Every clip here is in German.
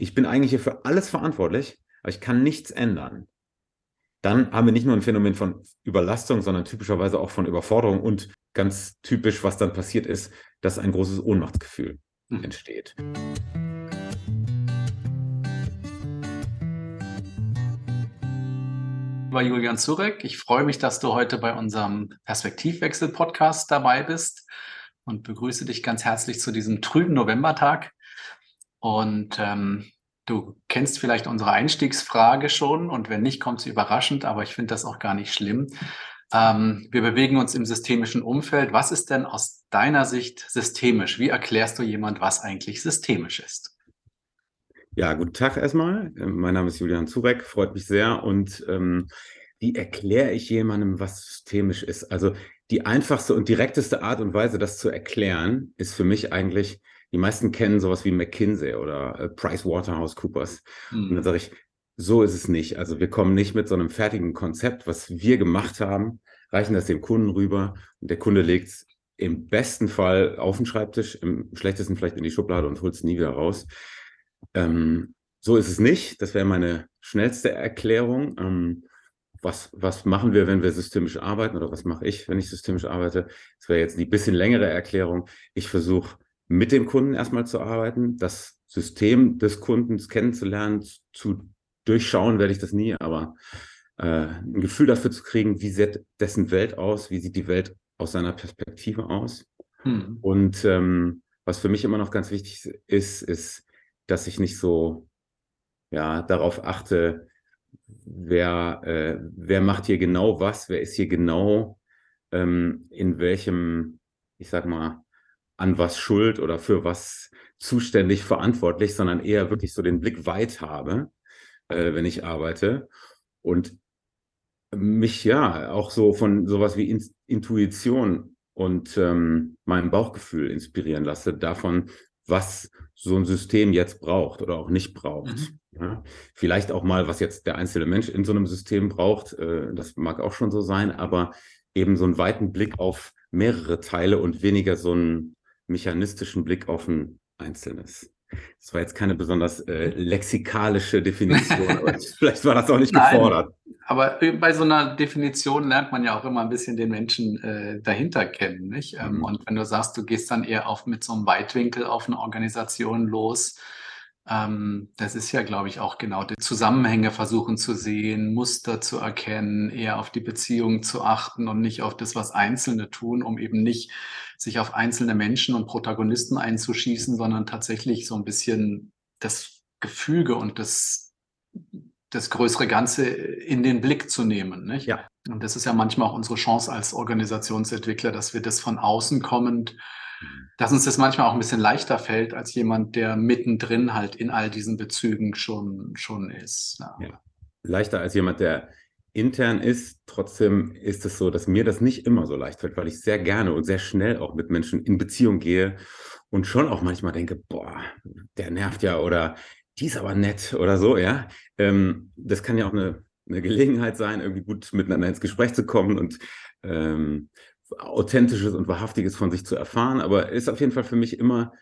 ich bin eigentlich hier für alles verantwortlich, aber ich kann nichts ändern, dann haben wir nicht nur ein Phänomen von Überlastung, sondern typischerweise auch von Überforderung und ganz typisch, was dann passiert ist, dass ein großes Ohnmachtsgefühl mhm. entsteht. Lieber Julian Zurek, ich freue mich, dass du heute bei unserem Perspektivwechsel-Podcast dabei bist und begrüße dich ganz herzlich zu diesem trüben Novembertag. Und ähm, Du kennst vielleicht unsere Einstiegsfrage schon und wenn nicht, kommt sie überraschend, aber ich finde das auch gar nicht schlimm. Ähm, wir bewegen uns im systemischen Umfeld. Was ist denn aus deiner Sicht systemisch? Wie erklärst du jemand, was eigentlich systemisch ist? Ja, guten Tag erstmal. Ähm, mein Name ist Julian Zurek, freut mich sehr. Und ähm, wie erkläre ich jemandem, was systemisch ist? Also die einfachste und direkteste Art und Weise, das zu erklären, ist für mich eigentlich die meisten kennen sowas wie McKinsey oder äh, PricewaterhouseCoopers. Mhm. Und dann hm. sage ich, so ist es nicht. Also wir kommen nicht mit so einem fertigen Konzept, was wir gemacht haben, reichen das dem Kunden rüber und der Kunde legt es im besten Fall auf den Schreibtisch, im schlechtesten vielleicht in die Schublade und holt es nie wieder raus. Ähm, so ist es nicht. Das wäre meine schnellste Erklärung. Ähm, was, was machen wir, wenn wir systemisch arbeiten oder was mache ich, wenn ich systemisch arbeite? Das wäre jetzt die bisschen längere Erklärung. Ich versuche mit dem Kunden erstmal zu arbeiten, das System des Kundens kennenzulernen, zu durchschauen werde ich das nie, aber äh, ein Gefühl dafür zu kriegen, wie sieht dessen Welt aus, wie sieht die Welt aus seiner Perspektive aus. Hm. Und ähm, was für mich immer noch ganz wichtig ist, ist, dass ich nicht so ja, darauf achte, wer, äh, wer macht hier genau was, wer ist hier genau ähm, in welchem, ich sag mal, an was schuld oder für was zuständig, verantwortlich, sondern eher wirklich so den Blick weit habe, äh, wenn ich arbeite. Und mich ja auch so von sowas wie In Intuition und ähm, meinem Bauchgefühl inspirieren lasse, davon, was so ein System jetzt braucht oder auch nicht braucht. Mhm. Ja, vielleicht auch mal, was jetzt der einzelne Mensch in so einem System braucht, äh, das mag auch schon so sein, aber eben so einen weiten Blick auf mehrere Teile und weniger so ein mechanistischen Blick auf ein Einzelnes. Das war jetzt keine besonders äh, lexikalische Definition, aber vielleicht war das auch nicht Nein, gefordert. Aber bei so einer Definition lernt man ja auch immer ein bisschen den Menschen äh, dahinter kennen. Nicht? Ähm, mhm. Und wenn du sagst, du gehst dann eher auf, mit so einem Weitwinkel auf eine Organisation los, ähm, das ist ja, glaube ich, auch genau die Zusammenhänge versuchen zu sehen, Muster zu erkennen, eher auf die Beziehungen zu achten und nicht auf das, was Einzelne tun, um eben nicht sich auf einzelne Menschen und Protagonisten einzuschießen, sondern tatsächlich so ein bisschen das Gefüge und das, das größere Ganze in den Blick zu nehmen. Nicht? Ja. Und das ist ja manchmal auch unsere Chance als Organisationsentwickler, dass wir das von außen kommend dass uns das manchmal auch ein bisschen leichter fällt als jemand, der mittendrin halt in all diesen Bezügen schon, schon ist. Ja. Ja. Leichter als jemand, der intern ist. Trotzdem ist es so, dass mir das nicht immer so leicht fällt, weil ich sehr gerne und sehr schnell auch mit Menschen in Beziehung gehe und schon auch manchmal denke, boah, der nervt ja oder die ist aber nett oder so, ja. Ähm, das kann ja auch eine, eine Gelegenheit sein, irgendwie gut miteinander ins Gespräch zu kommen und ähm, Authentisches und Wahrhaftiges von sich zu erfahren, aber ist auf jeden Fall für mich immer,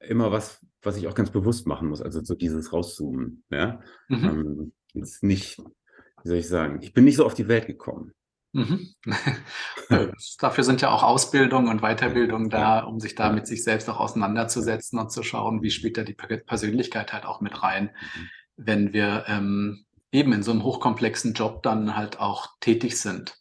immer was, was ich auch ganz bewusst machen muss. Also so dieses Rauszoomen. Ja? Mhm. Ähm, ist nicht, wie soll ich sagen, ich bin nicht so auf die Welt gekommen. Mhm. Dafür sind ja auch Ausbildung und Weiterbildung da, um sich da mit sich selbst auch auseinanderzusetzen und zu schauen, wie spielt da die Persönlichkeit halt auch mit rein, mhm. wenn wir ähm, eben in so einem hochkomplexen Job dann halt auch tätig sind.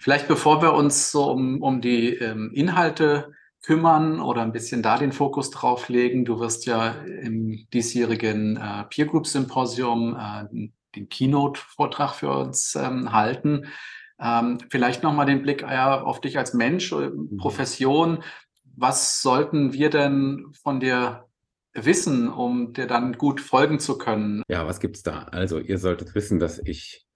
Vielleicht bevor wir uns so um, um die ähm, Inhalte kümmern oder ein bisschen da den Fokus drauf legen, du wirst ja im diesjährigen äh, Peer Group Symposium äh, den Keynote-Vortrag für uns ähm, halten. Ähm, vielleicht nochmal den Blick äh, auf dich als Mensch, äh, mhm. Profession. Was sollten wir denn von dir wissen, um dir dann gut folgen zu können? Ja, was gibt's da? Also, ihr solltet wissen, dass ich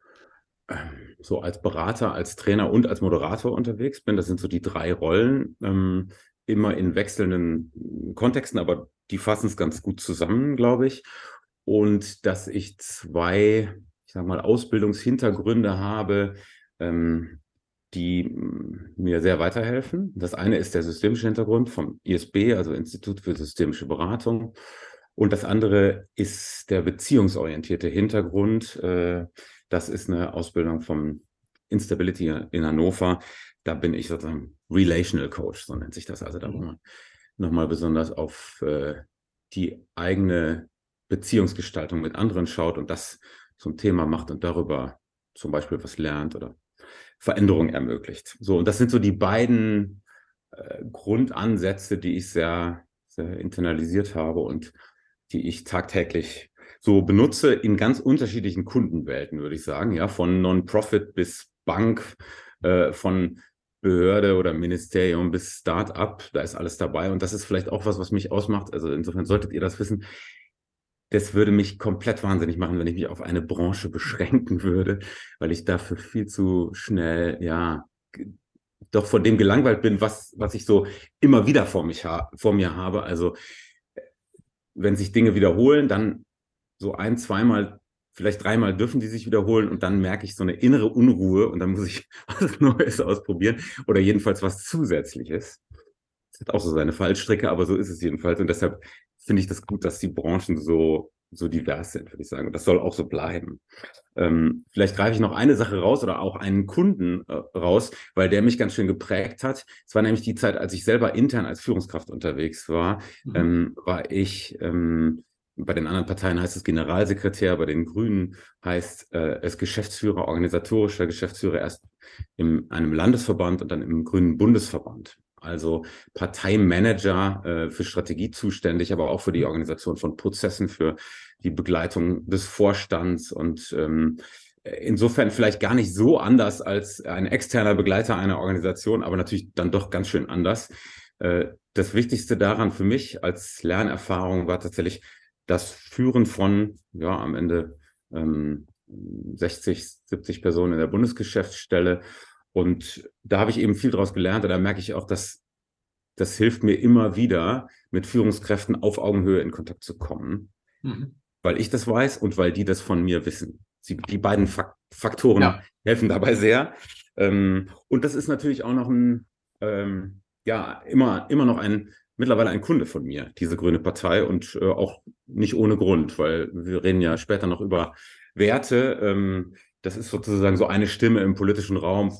äh, so als Berater, als Trainer und als Moderator unterwegs bin. Das sind so die drei Rollen, ähm, immer in wechselnden Kontexten, aber die fassen es ganz gut zusammen, glaube ich. Und dass ich zwei, ich sag mal, Ausbildungshintergründe habe, ähm, die mm, mir sehr weiterhelfen. Das eine ist der systemische Hintergrund vom ISB, also Institut für systemische Beratung. Und das andere ist der beziehungsorientierte Hintergrund. Äh, das ist eine Ausbildung vom Instability in Hannover. Da bin ich sozusagen Relational Coach, so nennt sich das. Also da wo man nochmal besonders auf äh, die eigene Beziehungsgestaltung mit anderen schaut und das zum Thema macht und darüber zum Beispiel was lernt oder Veränderungen ermöglicht. So, und das sind so die beiden äh, Grundansätze, die ich sehr, sehr internalisiert habe und die ich tagtäglich so benutze in ganz unterschiedlichen Kundenwelten, würde ich sagen, ja, von Non-Profit bis Bank, äh, von Behörde oder Ministerium bis Start-up, da ist alles dabei. Und das ist vielleicht auch was, was mich ausmacht. Also insofern solltet ihr das wissen. Das würde mich komplett wahnsinnig machen, wenn ich mich auf eine Branche beschränken würde, weil ich dafür viel zu schnell, ja, doch von dem gelangweilt bin, was, was ich so immer wieder vor, mich vor mir habe. Also wenn sich Dinge wiederholen, dann so ein, zweimal, vielleicht dreimal dürfen die sich wiederholen und dann merke ich so eine innere Unruhe und dann muss ich was Neues ausprobieren oder jedenfalls was Zusätzliches. Das hat auch so seine Fallstricke, aber so ist es jedenfalls und deshalb finde ich das gut, dass die Branchen so, so divers sind, würde ich sagen. Und das soll auch so bleiben. Ähm, vielleicht greife ich noch eine Sache raus oder auch einen Kunden äh, raus, weil der mich ganz schön geprägt hat. Es war nämlich die Zeit, als ich selber intern als Führungskraft unterwegs war, mhm. ähm, war ich ähm, bei den anderen Parteien heißt es Generalsekretär, bei den Grünen heißt äh, es Geschäftsführer, organisatorischer Geschäftsführer erst in einem Landesverband und dann im Grünen Bundesverband. Also Parteimanager äh, für Strategie zuständig, aber auch für die Organisation von Prozessen, für die Begleitung des Vorstands und ähm, insofern vielleicht gar nicht so anders als ein externer Begleiter einer Organisation, aber natürlich dann doch ganz schön anders. Äh, das Wichtigste daran für mich als Lernerfahrung war tatsächlich das Führen von, ja, am Ende ähm, 60, 70 Personen in der Bundesgeschäftsstelle. Und da habe ich eben viel daraus gelernt. Und da merke ich auch, dass das hilft mir immer wieder, mit Führungskräften auf Augenhöhe in Kontakt zu kommen. Mhm weil ich das weiß und weil die das von mir wissen. Sie, die beiden Fak Faktoren ja. helfen dabei sehr. Ähm, und das ist natürlich auch noch ein, ähm, ja, immer, immer noch ein, mittlerweile ein Kunde von mir, diese Grüne Partei und äh, auch nicht ohne Grund, weil wir reden ja später noch über Werte. Ähm, das ist sozusagen so eine Stimme im politischen Raum,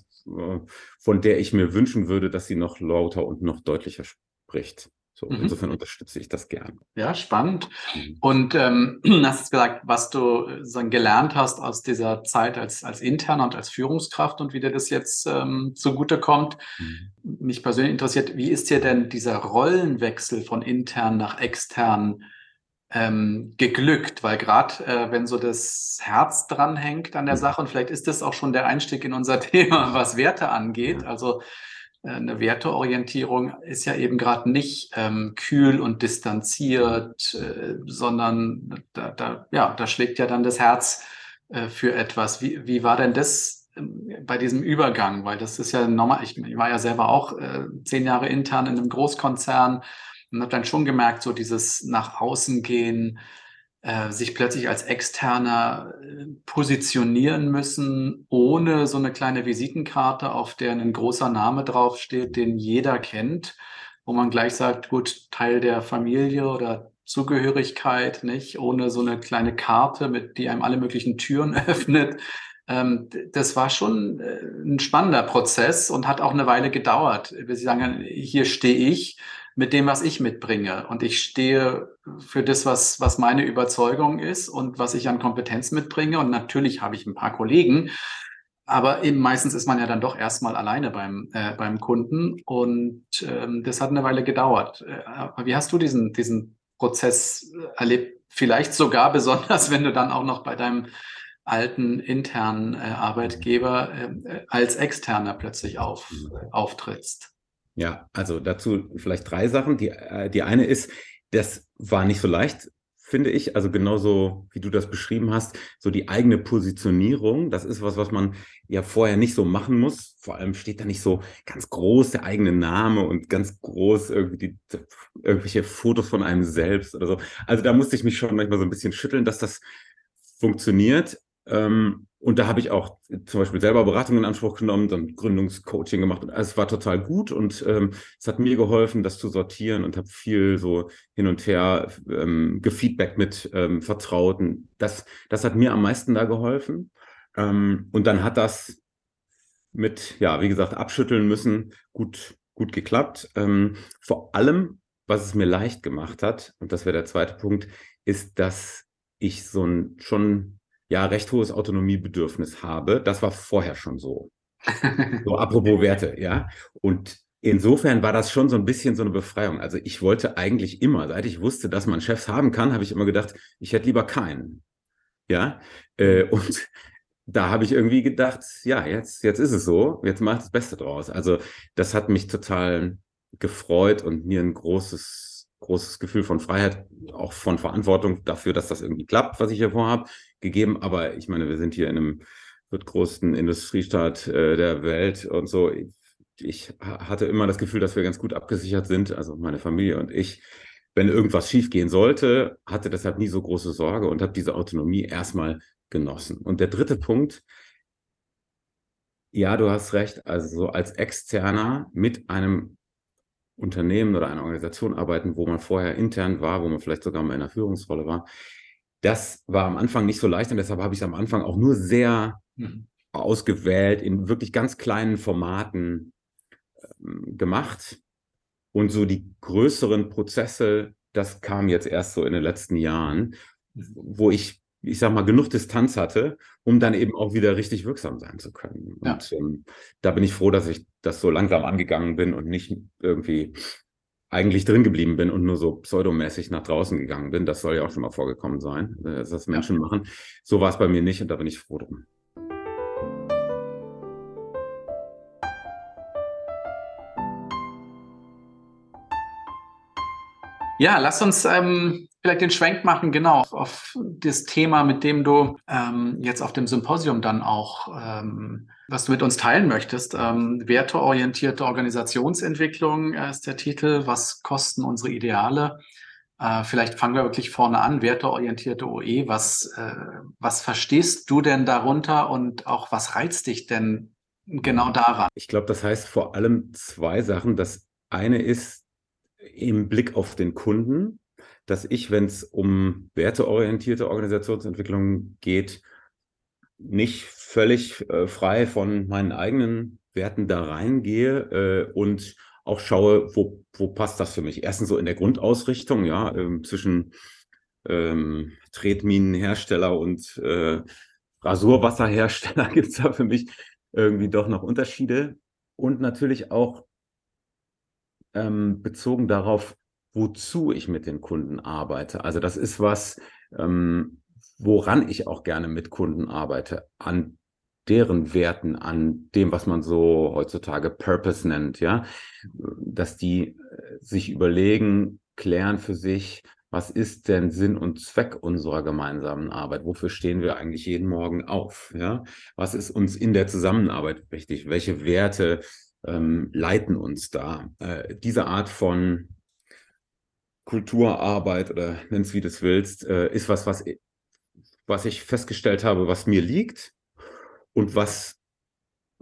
von der ich mir wünschen würde, dass sie noch lauter und noch deutlicher spricht. So, mhm. Insofern unterstütze ich das gern. Ja, spannend. Mhm. Und ähm, hast gesagt, was du so gelernt hast aus dieser Zeit als, als Interner und als Führungskraft und wie dir das jetzt ähm, zugutekommt. Mhm. Mich persönlich interessiert, wie ist dir denn dieser Rollenwechsel von intern nach extern ähm, geglückt? Weil gerade äh, wenn so das Herz dranhängt an der mhm. Sache und vielleicht ist das auch schon der Einstieg in unser Thema, was Werte angeht. Also äh, eine Werteorientierung ist ja eben gerade nicht ähm, kühl und distanziert, äh, sondern da, da, ja, da schlägt ja dann das Herz äh, für etwas. Wie, wie war denn das ähm, bei diesem Übergang? Weil das ist ja normal, ich, ich war ja selber auch äh, zehn Jahre intern in einem Großkonzern und habe dann schon gemerkt, so dieses nach außen gehen, äh, sich plötzlich als Externer äh, positionieren müssen, ohne so eine kleine Visitenkarte, auf der ein großer Name draufsteht, den jeder kennt, wo man gleich sagt, gut, Teil der Familie oder Zugehörigkeit, nicht, ohne so eine kleine Karte, mit die einem alle möglichen Türen öffnet. Ähm, das war schon äh, ein spannender Prozess und hat auch eine Weile gedauert. Wir sagen, hier stehe ich mit dem, was ich mitbringe. Und ich stehe für das, was, was meine Überzeugung ist und was ich an Kompetenz mitbringe. Und natürlich habe ich ein paar Kollegen, aber eben meistens ist man ja dann doch erstmal alleine beim, äh, beim Kunden. Und ähm, das hat eine Weile gedauert. Äh, wie hast du diesen, diesen Prozess erlebt? Vielleicht sogar besonders, wenn du dann auch noch bei deinem alten internen äh, Arbeitgeber äh, als Externer plötzlich auf, auftrittst. Ja, also dazu vielleicht drei Sachen. Die, äh, die eine ist, das war nicht so leicht, finde ich. Also genauso wie du das beschrieben hast, so die eigene Positionierung, das ist was, was man ja vorher nicht so machen muss. Vor allem steht da nicht so ganz groß der eigene Name und ganz groß irgendwie die, irgendwelche Fotos von einem selbst oder so. Also da musste ich mich schon manchmal so ein bisschen schütteln, dass das funktioniert. Ähm, und da habe ich auch zum Beispiel selber Beratung in Anspruch genommen, dann Gründungscoaching gemacht. Und es war total gut und ähm, es hat mir geholfen, das zu sortieren und habe viel so hin und her ähm, gefeedback mit ähm, Vertrauten. Das, das hat mir am meisten da geholfen. Ähm, und dann hat das mit, ja, wie gesagt, abschütteln müssen, gut, gut geklappt. Ähm, vor allem, was es mir leicht gemacht hat, und das wäre der zweite Punkt, ist, dass ich so ein schon ja recht hohes Autonomiebedürfnis habe. Das war vorher schon so. So apropos Werte, ja. Und insofern war das schon so ein bisschen so eine Befreiung. Also ich wollte eigentlich immer, seit ich wusste, dass man Chefs haben kann, habe ich immer gedacht, ich hätte lieber keinen. Ja. Äh, und da habe ich irgendwie gedacht, ja, jetzt, jetzt ist es so, jetzt macht das Beste draus. Also das hat mich total gefreut und mir ein großes, großes Gefühl von Freiheit, auch von Verantwortung dafür, dass das irgendwie klappt, was ich hier vorhabe gegeben. Aber ich meine, wir sind hier in einem größten Industriestaat äh, der Welt und so. Ich, ich hatte immer das Gefühl, dass wir ganz gut abgesichert sind, also meine Familie und ich. Wenn irgendwas schiefgehen sollte, hatte deshalb nie so große Sorge und habe diese Autonomie erstmal genossen. Und der dritte Punkt, ja, du hast recht, also so als Externer mit einem Unternehmen oder einer Organisation arbeiten, wo man vorher intern war, wo man vielleicht sogar mal in einer Führungsrolle war, das war am Anfang nicht so leicht und deshalb habe ich es am Anfang auch nur sehr mhm. ausgewählt, in wirklich ganz kleinen Formaten ähm, gemacht. Und so die größeren Prozesse, das kam jetzt erst so in den letzten Jahren, wo ich, ich sag mal, genug Distanz hatte, um dann eben auch wieder richtig wirksam sein zu können. Ja. Und ähm, da bin ich froh, dass ich das so langsam angegangen bin und nicht irgendwie eigentlich drin geblieben bin und nur so pseudomäßig nach draußen gegangen bin. Das soll ja auch schon mal vorgekommen sein, äh, dass das Menschen ja. machen. So war es bei mir nicht und da bin ich froh drum. Ja, lass uns ähm, vielleicht den Schwenk machen, genau, auf, auf das Thema, mit dem du ähm, jetzt auf dem Symposium dann auch, ähm, was du mit uns teilen möchtest. Ähm, werteorientierte Organisationsentwicklung äh, ist der Titel. Was kosten unsere Ideale? Äh, vielleicht fangen wir wirklich vorne an. Werteorientierte OE. Was, äh, was verstehst du denn darunter und auch was reizt dich denn genau daran? Ich glaube, das heißt vor allem zwei Sachen. Das eine ist, im Blick auf den Kunden, dass ich, wenn es um werteorientierte Organisationsentwicklung geht, nicht völlig äh, frei von meinen eigenen Werten da reingehe äh, und auch schaue, wo, wo passt das für mich. Erstens so in der Grundausrichtung, ja, äh, zwischen ähm, Tretminenhersteller und äh, Rasurwasserhersteller gibt es da für mich irgendwie doch noch Unterschiede. Und natürlich auch ähm, bezogen darauf, wozu ich mit den Kunden arbeite. Also das ist was, ähm, woran ich auch gerne mit Kunden arbeite, an deren Werten, an dem, was man so heutzutage Purpose nennt, ja, dass die äh, sich überlegen, klären für sich, was ist denn Sinn und Zweck unserer gemeinsamen Arbeit? Wofür stehen wir eigentlich jeden Morgen auf? Ja, was ist uns in der Zusammenarbeit wichtig? Welche Werte ähm, leiten uns da. Äh, diese Art von Kulturarbeit oder nenn es wie du es willst, äh, ist was, was, was ich festgestellt habe, was mir liegt und was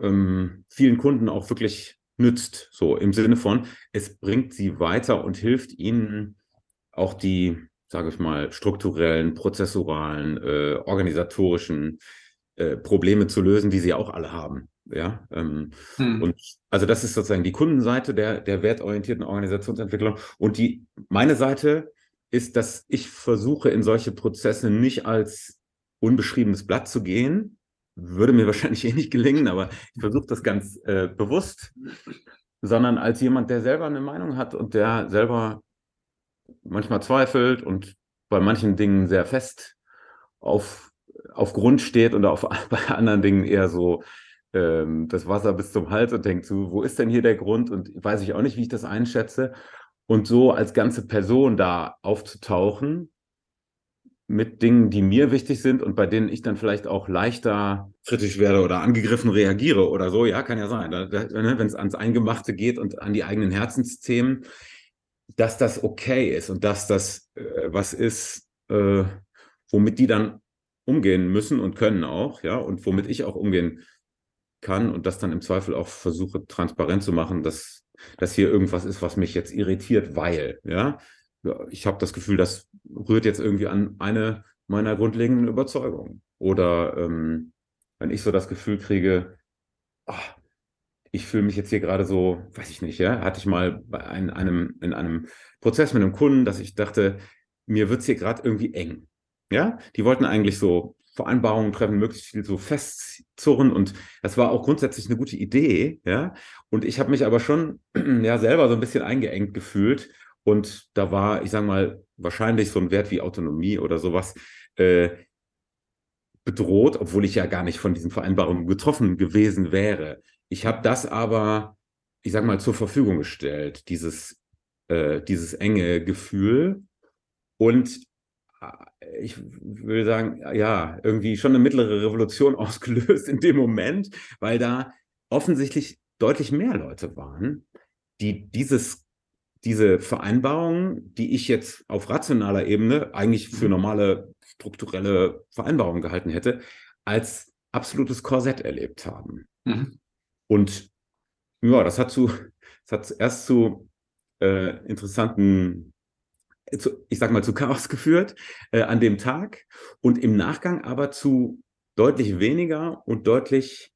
ähm, vielen Kunden auch wirklich nützt. So im Sinne von, es bringt sie weiter und hilft ihnen auch die, sage ich mal, strukturellen, prozessualen, äh, organisatorischen äh, Probleme zu lösen, die sie auch alle haben. Ja, ähm, hm. und also das ist sozusagen die Kundenseite der, der wertorientierten Organisationsentwicklung. Und die, meine Seite ist, dass ich versuche, in solche Prozesse nicht als unbeschriebenes Blatt zu gehen. Würde mir wahrscheinlich eh nicht gelingen, aber ich versuche das ganz äh, bewusst, sondern als jemand, der selber eine Meinung hat und der selber manchmal zweifelt und bei manchen Dingen sehr fest auf, auf Grund steht und auf, bei anderen Dingen eher so ähm, das Wasser bis zum Hals und denkt so, wo ist denn hier der Grund? Und weiß ich auch nicht, wie ich das einschätze. Und so als ganze Person da aufzutauchen mit Dingen, die mir wichtig sind und bei denen ich dann vielleicht auch leichter kritisch werde oder angegriffen reagiere oder so. Ja, kann ja sein. Ne, wenn es ans Eingemachte geht und an die eigenen Herzensthemen, dass das okay ist und dass das äh, was ist, äh, womit die dann umgehen müssen und können auch, ja, und womit ich auch umgehen kann und das dann im Zweifel auch versuche transparent zu machen, dass, dass hier irgendwas ist, was mich jetzt irritiert, weil, ja, ich habe das Gefühl, das rührt jetzt irgendwie an eine meiner grundlegenden Überzeugungen. Oder ähm, wenn ich so das Gefühl kriege, ach, ich fühle mich jetzt hier gerade so, weiß ich nicht, ja, hatte ich mal bei ein, einem, in einem Prozess mit einem Kunden, dass ich dachte, mir wird es hier gerade irgendwie eng. Ja, die wollten eigentlich so Vereinbarungen treffen, möglichst viel so festzurren und das war auch grundsätzlich eine gute Idee, ja. Und ich habe mich aber schon ja selber so ein bisschen eingeengt gefühlt und da war, ich sage mal, wahrscheinlich so ein Wert wie Autonomie oder sowas äh, bedroht, obwohl ich ja gar nicht von diesen Vereinbarungen getroffen gewesen wäre. Ich habe das aber, ich sage mal, zur Verfügung gestellt, dieses, äh, dieses enge Gefühl. Und ich will sagen, ja, irgendwie schon eine mittlere Revolution ausgelöst in dem Moment, weil da offensichtlich deutlich mehr Leute waren, die dieses, diese Vereinbarungen, die ich jetzt auf rationaler Ebene eigentlich für mhm. normale strukturelle Vereinbarungen gehalten hätte, als absolutes Korsett erlebt haben. Mhm. Und ja, das hat zu, das hat erst zu äh, interessanten, zu, ich sag mal, zu Chaos geführt äh, an dem Tag und im Nachgang aber zu deutlich weniger und deutlich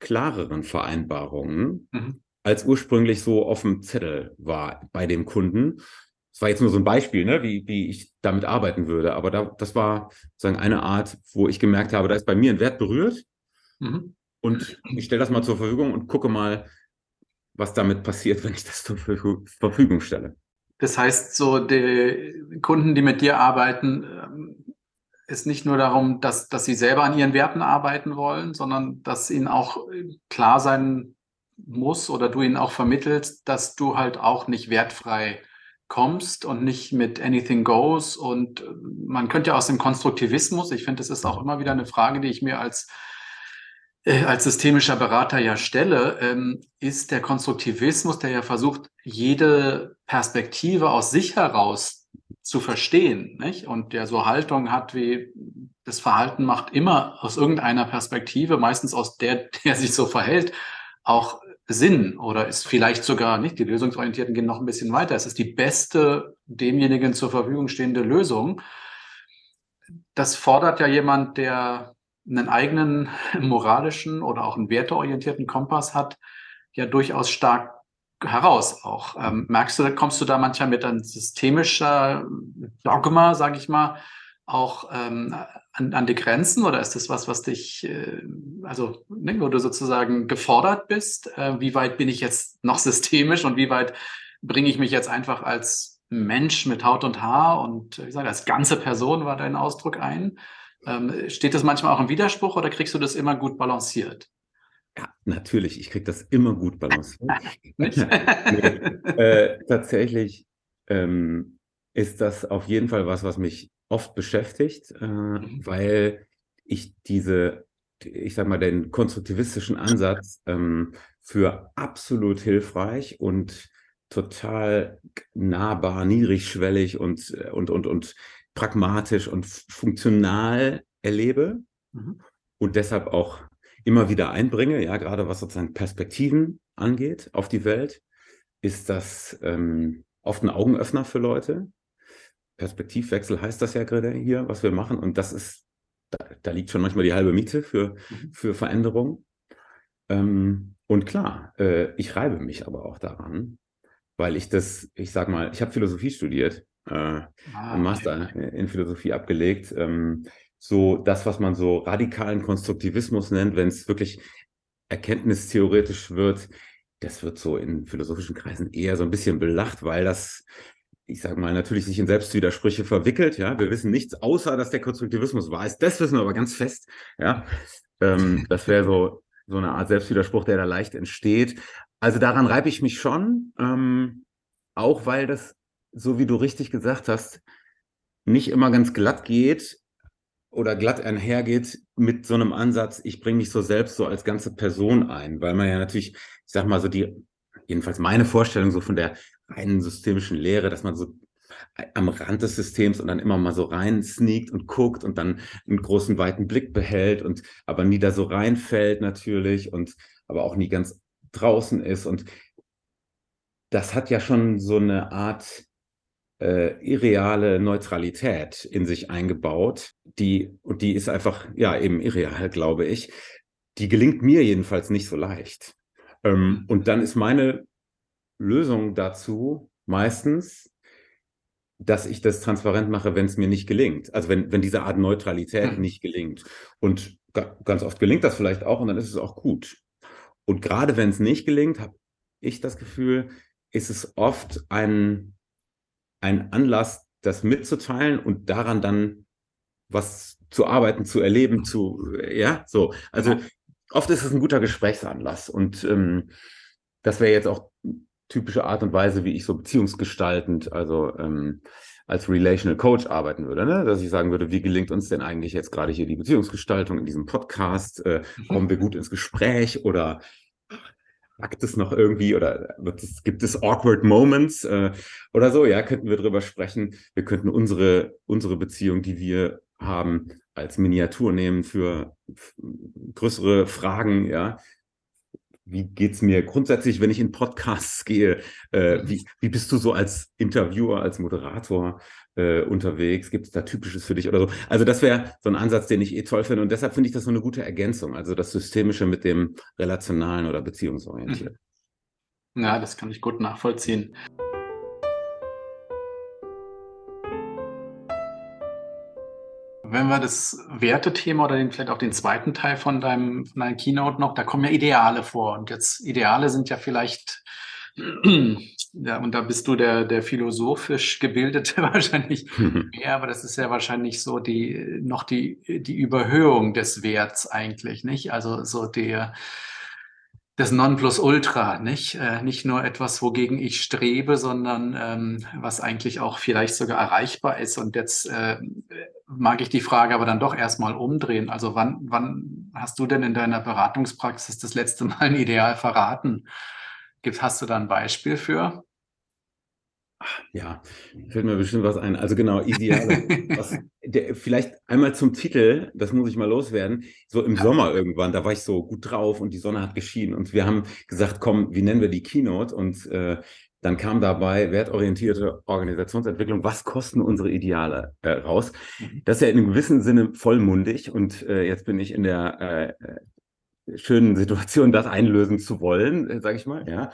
klareren Vereinbarungen, mhm. als ursprünglich so auf dem Zettel war bei dem Kunden. Das war jetzt nur so ein Beispiel, ne, wie, wie ich damit arbeiten würde. Aber da, das war sozusagen eine Art, wo ich gemerkt habe, da ist bei mir ein Wert berührt. Mhm. Und ich stelle das mal zur Verfügung und gucke mal, was damit passiert, wenn ich das zur Verfügung stelle. Das heißt, so die Kunden, die mit dir arbeiten, ähm, ist nicht nur darum, dass, dass sie selber an ihren Werten arbeiten wollen, sondern dass ihnen auch klar sein muss oder du ihnen auch vermittelst, dass du halt auch nicht wertfrei kommst und nicht mit anything goes. Und man könnte ja aus dem Konstruktivismus, ich finde, das ist auch immer wieder eine Frage, die ich mir als äh, als systemischer Berater ja stelle, ähm, ist der Konstruktivismus, der ja versucht, jede Perspektive aus sich heraus zu verstehen nicht? und der so Haltung hat wie das Verhalten macht immer aus irgendeiner Perspektive, meistens aus der, der sich so verhält, auch Sinn oder ist vielleicht sogar nicht, die Lösungsorientierten gehen noch ein bisschen weiter. Es ist die beste demjenigen zur Verfügung stehende Lösung. Das fordert ja jemand, der einen eigenen moralischen oder auch einen werteorientierten Kompass hat, ja durchaus stark heraus auch. Ähm, merkst du, kommst du da manchmal mit einem systemischer Dogma, sage ich mal, auch ähm, an, an, die Grenzen oder ist das was, was dich, äh, also ne, wo du sozusagen gefordert bist? Äh, wie weit bin ich jetzt noch systemisch und wie weit bringe ich mich jetzt einfach als Mensch mit Haut und Haar und wie gesagt, als ganze Person war dein Ausdruck ein? Ähm, steht das manchmal auch im Widerspruch oder kriegst du das immer gut balanciert? Ja, natürlich, ich kriege das immer gut balanciert. nee, äh, tatsächlich ähm, ist das auf jeden Fall was, was mich oft beschäftigt, äh, mhm. weil ich diese, ich sag mal, den konstruktivistischen Ansatz ähm, für absolut hilfreich und total nahbar, niedrigschwellig und, und, und, und pragmatisch und funktional erlebe mhm. und deshalb auch immer wieder einbringe, ja, gerade was sozusagen Perspektiven angeht auf die Welt, ist das ähm, oft ein Augenöffner für Leute. Perspektivwechsel heißt das ja gerade hier, was wir machen. Und das ist, da, da liegt schon manchmal die halbe Miete für, mhm. für Veränderung. Ähm, und klar, äh, ich reibe mich aber auch daran, weil ich das, ich sag mal, ich habe Philosophie studiert äh, ah, Master okay. in Philosophie abgelegt. Ähm, so das, was man so radikalen Konstruktivismus nennt, wenn es wirklich erkenntnistheoretisch wird, das wird so in philosophischen Kreisen eher so ein bisschen belacht, weil das, ich sage mal, natürlich sich in Selbstwidersprüche verwickelt. Ja, wir wissen nichts, außer dass der Konstruktivismus wahr ist. Das wissen wir aber ganz fest. Ja, ähm, das wäre so so eine Art Selbstwiderspruch, der da leicht entsteht. Also daran reibe ich mich schon, ähm, auch weil das so wie du richtig gesagt hast, nicht immer ganz glatt geht oder glatt einhergeht mit so einem Ansatz, ich bringe mich so selbst so als ganze Person ein, weil man ja natürlich, ich sag mal so die, jedenfalls meine Vorstellung so von der reinen systemischen Lehre, dass man so am Rand des Systems und dann immer mal so rein sneakt und guckt und dann einen großen, weiten Blick behält und aber nie da so reinfällt natürlich und aber auch nie ganz draußen ist. Und das hat ja schon so eine Art äh, irreale Neutralität in sich eingebaut, die, und die ist einfach, ja, eben irreal, glaube ich. Die gelingt mir jedenfalls nicht so leicht. Ähm, und dann ist meine Lösung dazu meistens, dass ich das transparent mache, wenn es mir nicht gelingt. Also wenn, wenn diese Art Neutralität mhm. nicht gelingt. Und ganz oft gelingt das vielleicht auch und dann ist es auch gut. Und gerade wenn es nicht gelingt, habe ich das Gefühl, ist es oft ein, ein Anlass, das mitzuteilen und daran dann was zu arbeiten, zu erleben, zu, ja, so. Also oft ist es ein guter Gesprächsanlass und ähm, das wäre jetzt auch typische Art und Weise, wie ich so beziehungsgestaltend, also ähm, als Relational Coach arbeiten würde, ne? dass ich sagen würde, wie gelingt uns denn eigentlich jetzt gerade hier die Beziehungsgestaltung in diesem Podcast? Äh, kommen wir gut ins Gespräch oder packt es noch irgendwie oder es, gibt es awkward Moments äh, oder so? Ja, könnten wir drüber sprechen. Wir könnten unsere, unsere Beziehung, die wir haben, als Miniatur nehmen für größere Fragen, ja, wie geht es mir grundsätzlich, wenn ich in Podcasts gehe? Äh, wie, wie bist du so als Interviewer, als Moderator äh, unterwegs? Gibt es da Typisches für dich oder so? Also das wäre so ein Ansatz, den ich eh toll finde. Und deshalb finde ich das so eine gute Ergänzung. Also das Systemische mit dem Relationalen oder Beziehungsorientierten. Ja, das kann ich gut nachvollziehen. wenn wir das Wertethema oder den, vielleicht auch den zweiten Teil von deinem, von deinem Keynote noch, da kommen ja Ideale vor. Und jetzt Ideale sind ja vielleicht, ja, und da bist du der, der philosophisch Gebildete wahrscheinlich mehr, aber das ist ja wahrscheinlich so die, noch die, die Überhöhung des Werts eigentlich, nicht? Also so der, das Nonplusultra, nicht? Äh, nicht nur etwas, wogegen ich strebe, sondern ähm, was eigentlich auch vielleicht sogar erreichbar ist. Und jetzt äh, mag ich die Frage aber dann doch erstmal umdrehen. Also wann, wann hast du denn in deiner Beratungspraxis das letzte Mal ein Ideal verraten? Gibt, hast du da ein Beispiel für? Ja, fällt mir bestimmt was ein. Also genau, Ideale. was, der, vielleicht einmal zum Titel, das muss ich mal loswerden. So im ja. Sommer irgendwann, da war ich so gut drauf und die Sonne hat geschienen und wir haben gesagt, komm, wie nennen wir die Keynote? Und äh, dann kam dabei wertorientierte Organisationsentwicklung. Was kosten unsere Ideale äh, raus? Mhm. Das ist ja in einem gewissen Sinne vollmundig und äh, jetzt bin ich in der äh, äh schönen Situation, das einlösen zu wollen, äh, sage ich mal. Ja,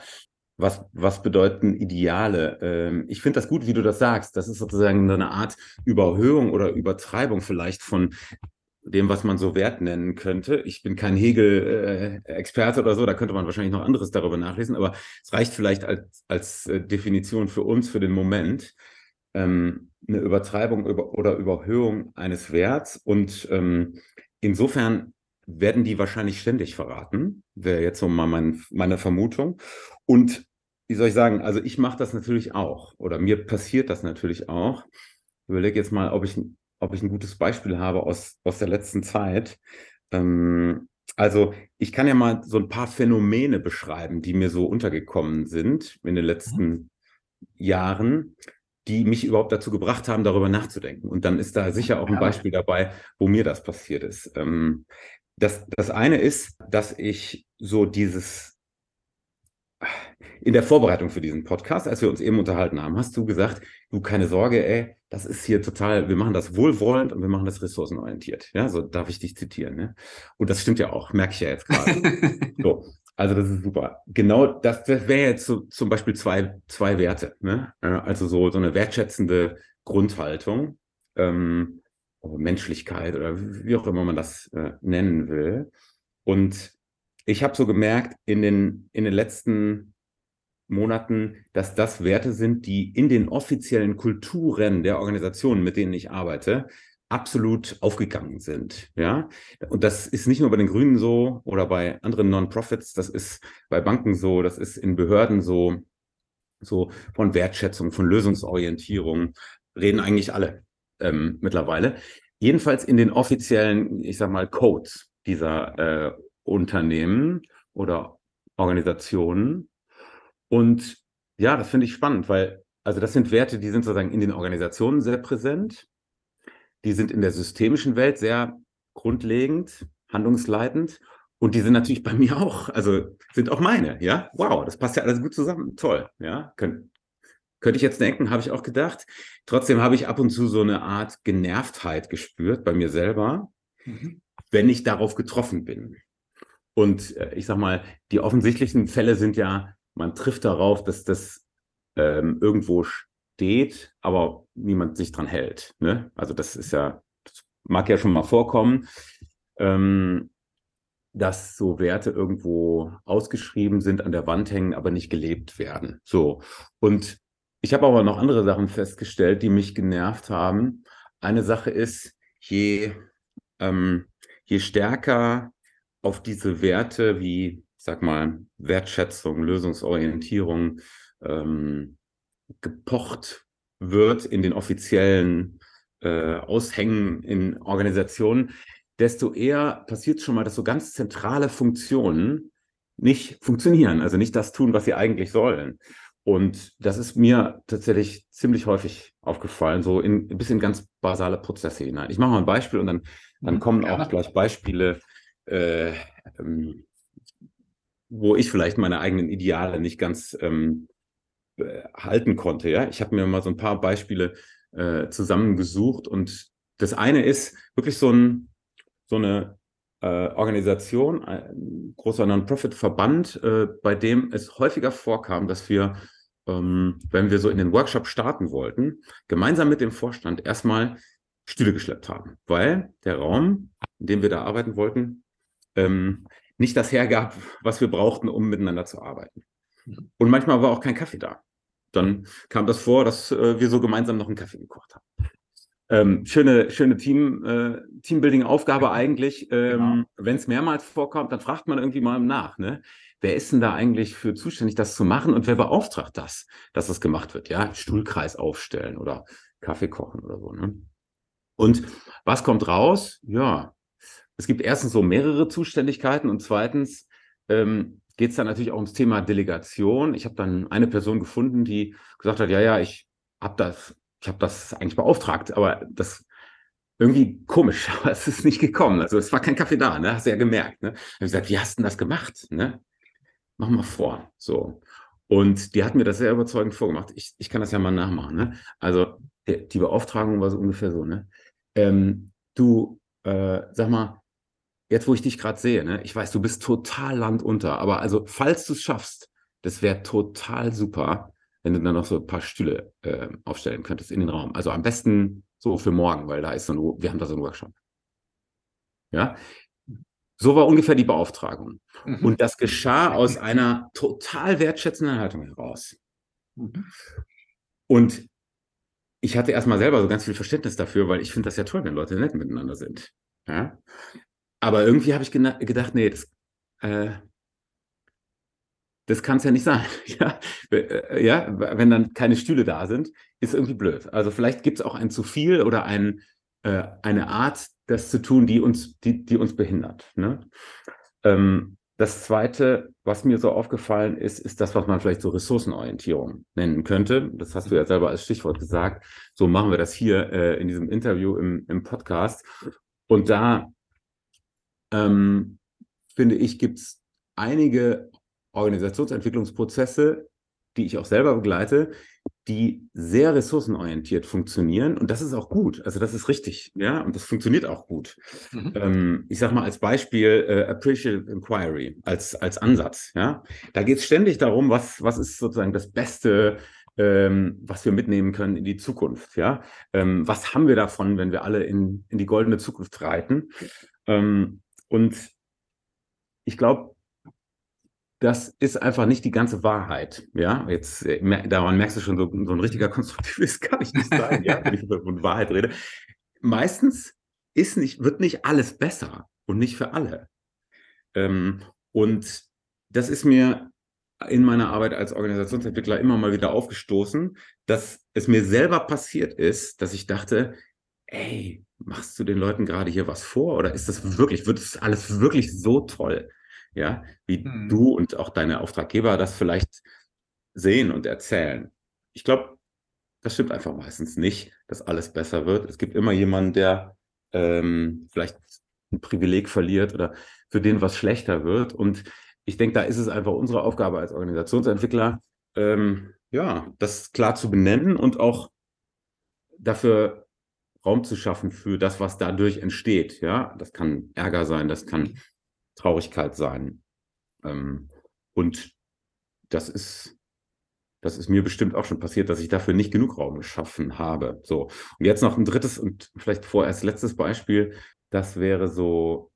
was, was bedeuten Ideale? Ähm, ich finde das gut, wie du das sagst. Das ist sozusagen eine Art Überhöhung oder Übertreibung vielleicht von dem, was man so Wert nennen könnte. Ich bin kein Hegel-Experte oder so, da könnte man wahrscheinlich noch anderes darüber nachlesen, aber es reicht vielleicht als, als äh, Definition für uns, für den Moment, ähm, eine Übertreibung über, oder Überhöhung eines Werts. Und ähm, insofern werden die wahrscheinlich ständig verraten, wäre jetzt so mal mein, meine Vermutung. Und wie soll ich sagen, also ich mache das natürlich auch oder mir passiert das natürlich auch. Ich überlege jetzt mal, ob ich, ob ich ein gutes Beispiel habe aus, aus der letzten Zeit. Ähm, also ich kann ja mal so ein paar Phänomene beschreiben, die mir so untergekommen sind in den letzten mhm. Jahren, die mich überhaupt dazu gebracht haben, darüber nachzudenken. Und dann ist da sicher auch ein Beispiel dabei, wo mir das passiert ist. Ähm, das, das eine ist, dass ich so dieses in der Vorbereitung für diesen Podcast, als wir uns eben unterhalten haben, hast du gesagt, du keine Sorge, ey, das ist hier total, wir machen das wohlwollend und wir machen das ressourcenorientiert. Ja, so darf ich dich zitieren. Ne? Und das stimmt ja auch, merke ich ja jetzt gerade. so, also das ist super. Genau, das, das wäre jetzt so, zum Beispiel zwei, zwei Werte. Ne? Also so, so eine wertschätzende Grundhaltung, ähm, Menschlichkeit oder wie auch immer man das äh, nennen will. Und ich habe so gemerkt in den, in den letzten Monaten, dass das Werte sind, die in den offiziellen Kulturen der Organisationen, mit denen ich arbeite, absolut aufgegangen sind. Ja, und das ist nicht nur bei den Grünen so oder bei anderen Non-Profits, das ist bei Banken so, das ist in Behörden so, so von Wertschätzung, von Lösungsorientierung reden eigentlich alle ähm, mittlerweile. Jedenfalls in den offiziellen, ich sag mal, Codes dieser äh, Unternehmen oder Organisationen. Und ja, das finde ich spannend, weil also das sind Werte, die sind sozusagen in den Organisationen sehr präsent. Die sind in der systemischen Welt sehr grundlegend, handlungsleitend. Und die sind natürlich bei mir auch, also sind auch meine, ja. Wow, das passt ja alles gut zusammen. Toll, ja. Kön könnte ich jetzt denken, habe ich auch gedacht. Trotzdem habe ich ab und zu so eine Art Genervtheit gespürt bei mir selber, mhm. wenn ich darauf getroffen bin. Und äh, ich sag mal, die offensichtlichen Fälle sind ja, man trifft darauf, dass das ähm, irgendwo steht, aber niemand sich dran hält. Ne? Also das ist ja, das mag ja schon mal vorkommen, ähm, dass so Werte irgendwo ausgeschrieben sind, an der Wand hängen, aber nicht gelebt werden. So. Und ich habe aber noch andere Sachen festgestellt, die mich genervt haben. Eine Sache ist, je, ähm, je stärker auf diese Werte wie, sag mal, Wertschätzung, Lösungsorientierung ähm, gepocht wird in den offiziellen äh, Aushängen in Organisationen, desto eher passiert schon mal, dass so ganz zentrale Funktionen nicht funktionieren, also nicht das tun, was sie eigentlich sollen. Und das ist mir tatsächlich ziemlich häufig aufgefallen, so in, bis in ganz basale Prozesse hinein. Ich mache mal ein Beispiel und dann, dann mhm, kommen auch gleich Beispiele, äh, ähm, wo ich vielleicht meine eigenen Ideale nicht ganz ähm, halten konnte. Ja, ich habe mir mal so ein paar Beispiele äh, zusammengesucht und das eine ist wirklich so ein so eine äh, Organisation, ein großer Non-Profit-Verband, äh, bei dem es häufiger vorkam, dass wir, ähm, wenn wir so in den Workshop starten wollten, gemeinsam mit dem Vorstand erstmal Stühle geschleppt haben, weil der Raum, in dem wir da arbeiten wollten, ähm, nicht das hergab, was wir brauchten, um miteinander zu arbeiten. Und manchmal war auch kein Kaffee da. Dann kam das vor, dass äh, wir so gemeinsam noch einen Kaffee gekocht haben. Ähm, schöne, schöne Team, äh, Teambuilding-Aufgabe eigentlich. Ähm, genau. Wenn es mehrmals vorkommt, dann fragt man irgendwie mal nach, ne? Wer ist denn da eigentlich für zuständig, das zu machen und wer beauftragt das, dass das gemacht wird? Ja, Stuhlkreis aufstellen oder Kaffee kochen oder so. Ne? Und was kommt raus? Ja, es gibt erstens so mehrere Zuständigkeiten und zweitens ähm, geht es dann natürlich auch ums Thema Delegation. Ich habe dann eine Person gefunden, die gesagt hat, ja, ja, ich habe das, ich habe das eigentlich beauftragt, aber das irgendwie komisch, aber es ist nicht gekommen. Also es war kein Kaffee da, ne? Hast du ja gemerkt. Ne? Ich habe gesagt, wie hast du denn das gemacht? Ne? Mach mal vor. So. Und die hat mir das sehr überzeugend vorgemacht. Ich, ich kann das ja mal nachmachen. Ne? Also die, Beauftragung war so ungefähr so, ne? Ähm, du, äh, sag mal, jetzt wo ich dich gerade sehe, ne, ich weiß, du bist total landunter, aber also falls du es schaffst, das wäre total super, wenn du dann noch so ein paar Stühle äh, aufstellen könntest in den Raum. Also am besten so für morgen, weil da ist so ein, wir haben da so einen Workshop. Ja, so war ungefähr die Beauftragung. Mhm. Und das geschah aus einer total wertschätzenden Haltung heraus. Mhm. Und ich hatte erstmal selber so ganz viel Verständnis dafür, weil ich finde das ja toll, wenn Leute nett miteinander sind. Ja? Aber irgendwie habe ich gedacht, nee, das, äh, das kann es ja nicht sein. ja? Äh, ja, wenn dann keine Stühle da sind, ist irgendwie blöd. Also vielleicht gibt es auch ein zu viel oder ein, äh, eine Art, das zu tun, die uns, die, die uns behindert. Ne? Ähm, das Zweite, was mir so aufgefallen ist, ist das, was man vielleicht so Ressourcenorientierung nennen könnte. Das hast du ja selber als Stichwort gesagt. So machen wir das hier äh, in diesem Interview im, im Podcast. Und da ähm, finde ich, gibt es einige Organisationsentwicklungsprozesse, die ich auch selber begleite, die sehr ressourcenorientiert funktionieren. Und das ist auch gut. Also das ist richtig. Ja, und das funktioniert auch gut. Mhm. Ähm, ich sage mal als Beispiel äh, Appreciative Inquiry als, als Ansatz. Ja, da geht es ständig darum, was, was ist sozusagen das Beste, ähm, was wir mitnehmen können in die Zukunft. Ja, ähm, was haben wir davon, wenn wir alle in, in die goldene Zukunft reiten? Ähm, und ich glaube, das ist einfach nicht die ganze Wahrheit. Ja, jetzt äh, daran merkst du schon, so, so ein richtiger Konstruktivist kann ich nicht sein, ja, wenn ich über Wahrheit rede. Meistens ist nicht, wird nicht alles besser und nicht für alle. Ähm, und das ist mir in meiner Arbeit als Organisationsentwickler immer mal wieder aufgestoßen, dass es mir selber passiert ist, dass ich dachte, ey, machst du den Leuten gerade hier was vor oder ist das wirklich, wird es alles wirklich so toll, ja, wie mhm. du und auch deine Auftraggeber das vielleicht sehen und erzählen? Ich glaube, das stimmt einfach meistens nicht, dass alles besser wird. Es gibt immer jemanden, der ähm, vielleicht ein Privileg verliert oder für den was schlechter wird. Und ich denke, da ist es einfach unsere Aufgabe als Organisationsentwickler, ähm, ja, das klar zu benennen und auch dafür Raum zu schaffen für das, was dadurch entsteht. Ja, das kann Ärger sein, das kann Traurigkeit sein. Ähm, und das ist, das ist mir bestimmt auch schon passiert, dass ich dafür nicht genug Raum geschaffen habe. So. Und jetzt noch ein drittes und vielleicht vorerst letztes Beispiel. Das wäre so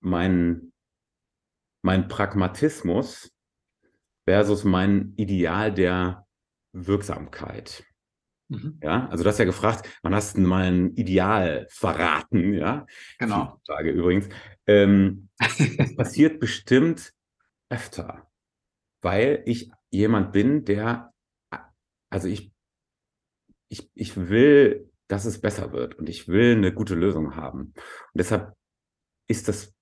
mein, mein Pragmatismus versus mein Ideal der Wirksamkeit. Mhm. Ja, also du hast ja gefragt, wann hast du mal ein Ideal verraten, ja? Genau. Frage übrigens. Ähm, das passiert bestimmt öfter, weil ich jemand bin, der, also ich, ich, ich will, dass es besser wird und ich will eine gute Lösung haben. Und deshalb ist das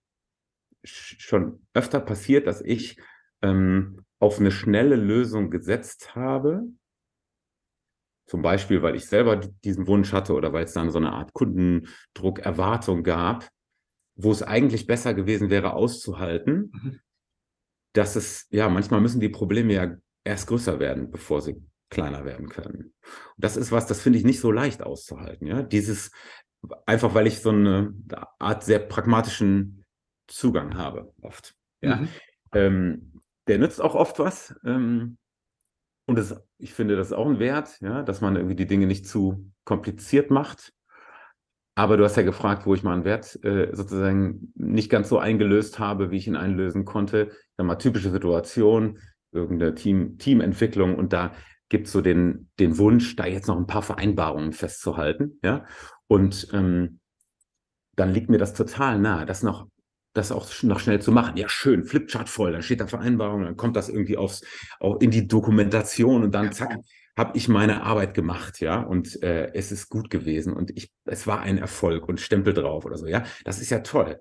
schon öfter passiert, dass ich ähm, auf eine schnelle Lösung gesetzt habe, zum Beispiel, weil ich selber diesen Wunsch hatte oder weil es dann so eine Art Kundendruck, Erwartung gab, wo es eigentlich besser gewesen wäre, auszuhalten, mhm. dass es, ja, manchmal müssen die Probleme ja erst größer werden, bevor sie kleiner werden können. Und das ist was, das finde ich nicht so leicht auszuhalten, ja. Dieses, einfach weil ich so eine Art sehr pragmatischen Zugang habe, oft. Ja. Mhm. Ähm, der nützt auch oft was. Ähm, und das, ich finde, das ist auch ein Wert, ja, dass man irgendwie die Dinge nicht zu kompliziert macht. Aber du hast ja gefragt, wo ich mal einen Wert äh, sozusagen nicht ganz so eingelöst habe, wie ich ihn einlösen konnte. Dann mal typische Situation, irgendeine Team, Teamentwicklung und da gibt es so den, den Wunsch, da jetzt noch ein paar Vereinbarungen festzuhalten, ja. Und ähm, dann liegt mir das total nahe, das noch das auch noch schnell zu machen. Ja, schön, Flipchart voll, dann steht da Vereinbarung, dann kommt das irgendwie aufs, auch in die Dokumentation und dann zack, habe ich meine Arbeit gemacht, ja, und äh, es ist gut gewesen und ich, es war ein Erfolg und Stempel drauf oder so, ja. Das ist ja toll.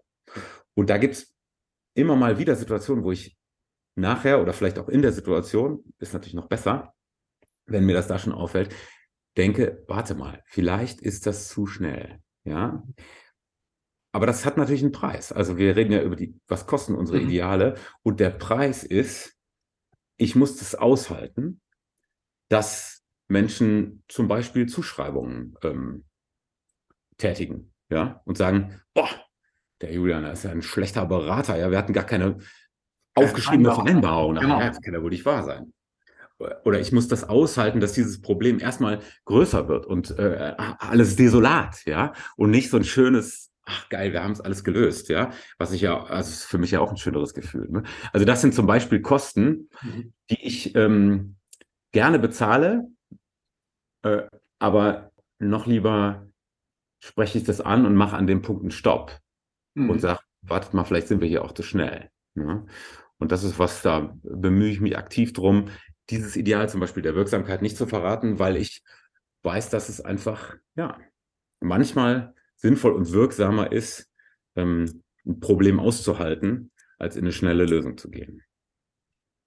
Und da gibt es immer mal wieder Situationen, wo ich nachher oder vielleicht auch in der Situation, ist natürlich noch besser, wenn mir das da schon auffällt, denke, warte mal, vielleicht ist das zu schnell, ja. Aber das hat natürlich einen Preis. Also wir reden ja über die, was kosten unsere mhm. Ideale. Und der Preis ist, ich muss das aushalten, dass Menschen zum Beispiel Zuschreibungen ähm, tätigen, ja, und sagen, boah, der Julian, ist ja ein schlechter Berater, ja, wir hatten gar keine aufgeschriebene Vereinbarung. Genau. Ja, das kann ja wohl nicht wahr sein. Oder ich muss das aushalten, dass dieses Problem erstmal größer wird und äh, alles desolat, ja, und nicht so ein schönes ach geil, wir haben es alles gelöst, ja. Was ich ja, also ist für mich ja auch ein schöneres Gefühl. Ne? Also das sind zum Beispiel Kosten, mhm. die ich ähm, gerne bezahle, äh, aber noch lieber spreche ich das an und mache an dem Punkt einen Stopp mhm. und sage, wartet mal, vielleicht sind wir hier auch zu schnell. Ne? Und das ist was, da bemühe ich mich aktiv drum, dieses Ideal zum Beispiel der Wirksamkeit nicht zu verraten, weil ich weiß, dass es einfach, ja, manchmal sinnvoll und wirksamer ist, ähm, ein Problem auszuhalten, als in eine schnelle Lösung zu gehen.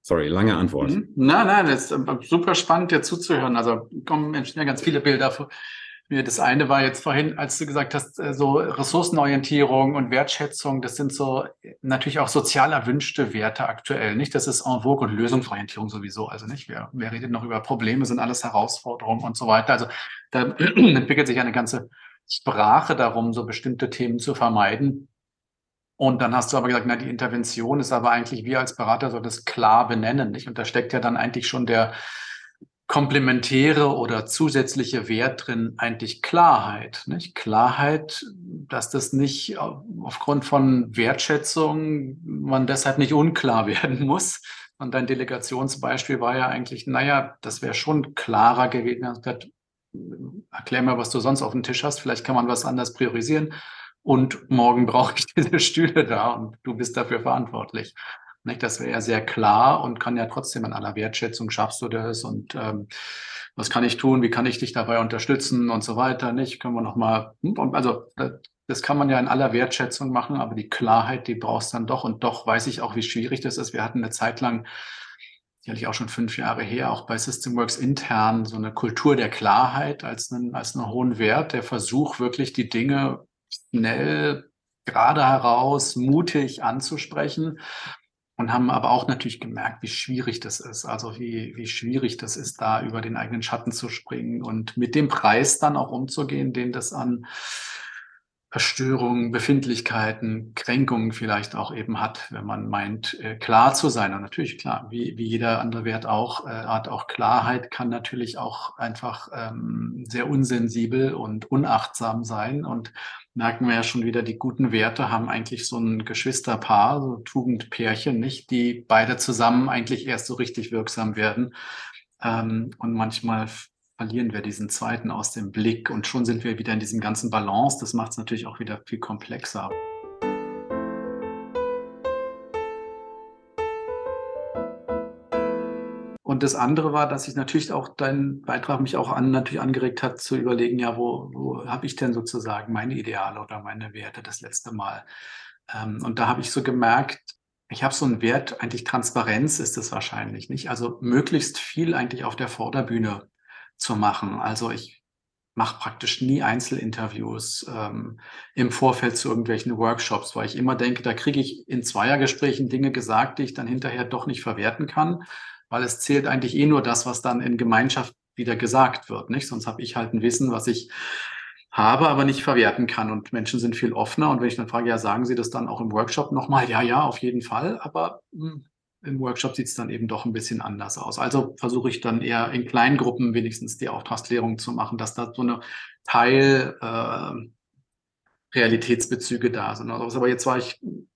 Sorry, lange Antwort. Mhm. Nein, nein, das ist super spannend, dir zuzuhören. Also kommen ja ganz viele Bilder vor. Das eine war jetzt vorhin, als du gesagt hast, äh, so Ressourcenorientierung und Wertschätzung, das sind so natürlich auch sozial erwünschte Werte aktuell. Nicht, das ist en vogue und Lösungsorientierung sowieso. Also nicht, wer, wer redet noch über Probleme, sind alles Herausforderungen und so weiter. Also da entwickelt sich eine ganze Sprache darum, so bestimmte Themen zu vermeiden. Und dann hast du aber gesagt, na, die Intervention ist aber eigentlich, wir als Berater soll das klar benennen, nicht? Und da steckt ja dann eigentlich schon der komplementäre oder zusätzliche Wert drin, eigentlich Klarheit, nicht? Klarheit, dass das nicht aufgrund von Wertschätzung man deshalb nicht unklar werden muss. Und dein Delegationsbeispiel war ja eigentlich, naja, das wäre schon klarer gewesen erklär mir, was du sonst auf dem Tisch hast. Vielleicht kann man was anders priorisieren. Und morgen brauche ich diese Stühle da und du bist dafür verantwortlich. Nicht? Das wäre ja sehr klar und kann ja trotzdem in aller Wertschätzung schaffst du das und ähm, was kann ich tun, wie kann ich dich dabei unterstützen und so weiter. Nicht? Können wir nochmal, hm, also das kann man ja in aller Wertschätzung machen, aber die Klarheit, die brauchst dann doch und doch weiß ich auch, wie schwierig das ist. Wir hatten eine Zeit lang sicherlich auch schon fünf Jahre her, auch bei Systemworks intern so eine Kultur der Klarheit als einen, als einen hohen Wert, der Versuch, wirklich die Dinge schnell, gerade heraus, mutig anzusprechen und haben aber auch natürlich gemerkt, wie schwierig das ist. Also wie, wie schwierig das ist, da über den eigenen Schatten zu springen und mit dem Preis dann auch umzugehen, den das an Verstörungen, Befindlichkeiten, Kränkungen vielleicht auch eben hat, wenn man meint, äh, klar zu sein. Und natürlich klar, wie, wie jeder andere Wert auch, äh, hat auch Klarheit, kann natürlich auch einfach ähm, sehr unsensibel und unachtsam sein. Und merken wir ja schon wieder, die guten Werte haben eigentlich so ein Geschwisterpaar, so Tugendpärchen, nicht, die beide zusammen eigentlich erst so richtig wirksam werden. Ähm, und manchmal verlieren wir diesen zweiten aus dem Blick und schon sind wir wieder in diesem ganzen Balance. Das macht es natürlich auch wieder viel komplexer. Und das andere war, dass ich natürlich auch dein Beitrag mich auch an, natürlich angeregt hat zu überlegen, ja, wo, wo habe ich denn sozusagen meine Ideale oder meine Werte das letzte Mal? Ähm, und da habe ich so gemerkt, ich habe so einen Wert, eigentlich Transparenz ist es wahrscheinlich nicht. Also möglichst viel eigentlich auf der Vorderbühne zu machen. Also ich mache praktisch nie Einzelinterviews ähm, im Vorfeld zu irgendwelchen Workshops, weil ich immer denke, da kriege ich in Zweiergesprächen Dinge gesagt, die ich dann hinterher doch nicht verwerten kann, weil es zählt eigentlich eh nur das, was dann in Gemeinschaft wieder gesagt wird. Nicht? Sonst habe ich halt ein Wissen, was ich habe, aber nicht verwerten kann. Und Menschen sind viel offener. Und wenn ich dann frage, ja, sagen Sie das dann auch im Workshop nochmal? Ja, ja, auf jeden Fall. Aber hm, im Workshop sieht es dann eben doch ein bisschen anders aus. Also versuche ich dann eher in kleinen Gruppen wenigstens die Auftragsklärung zu machen, dass da so eine Teil äh, Realitätsbezüge da sind. Also, aber jetzt war ich in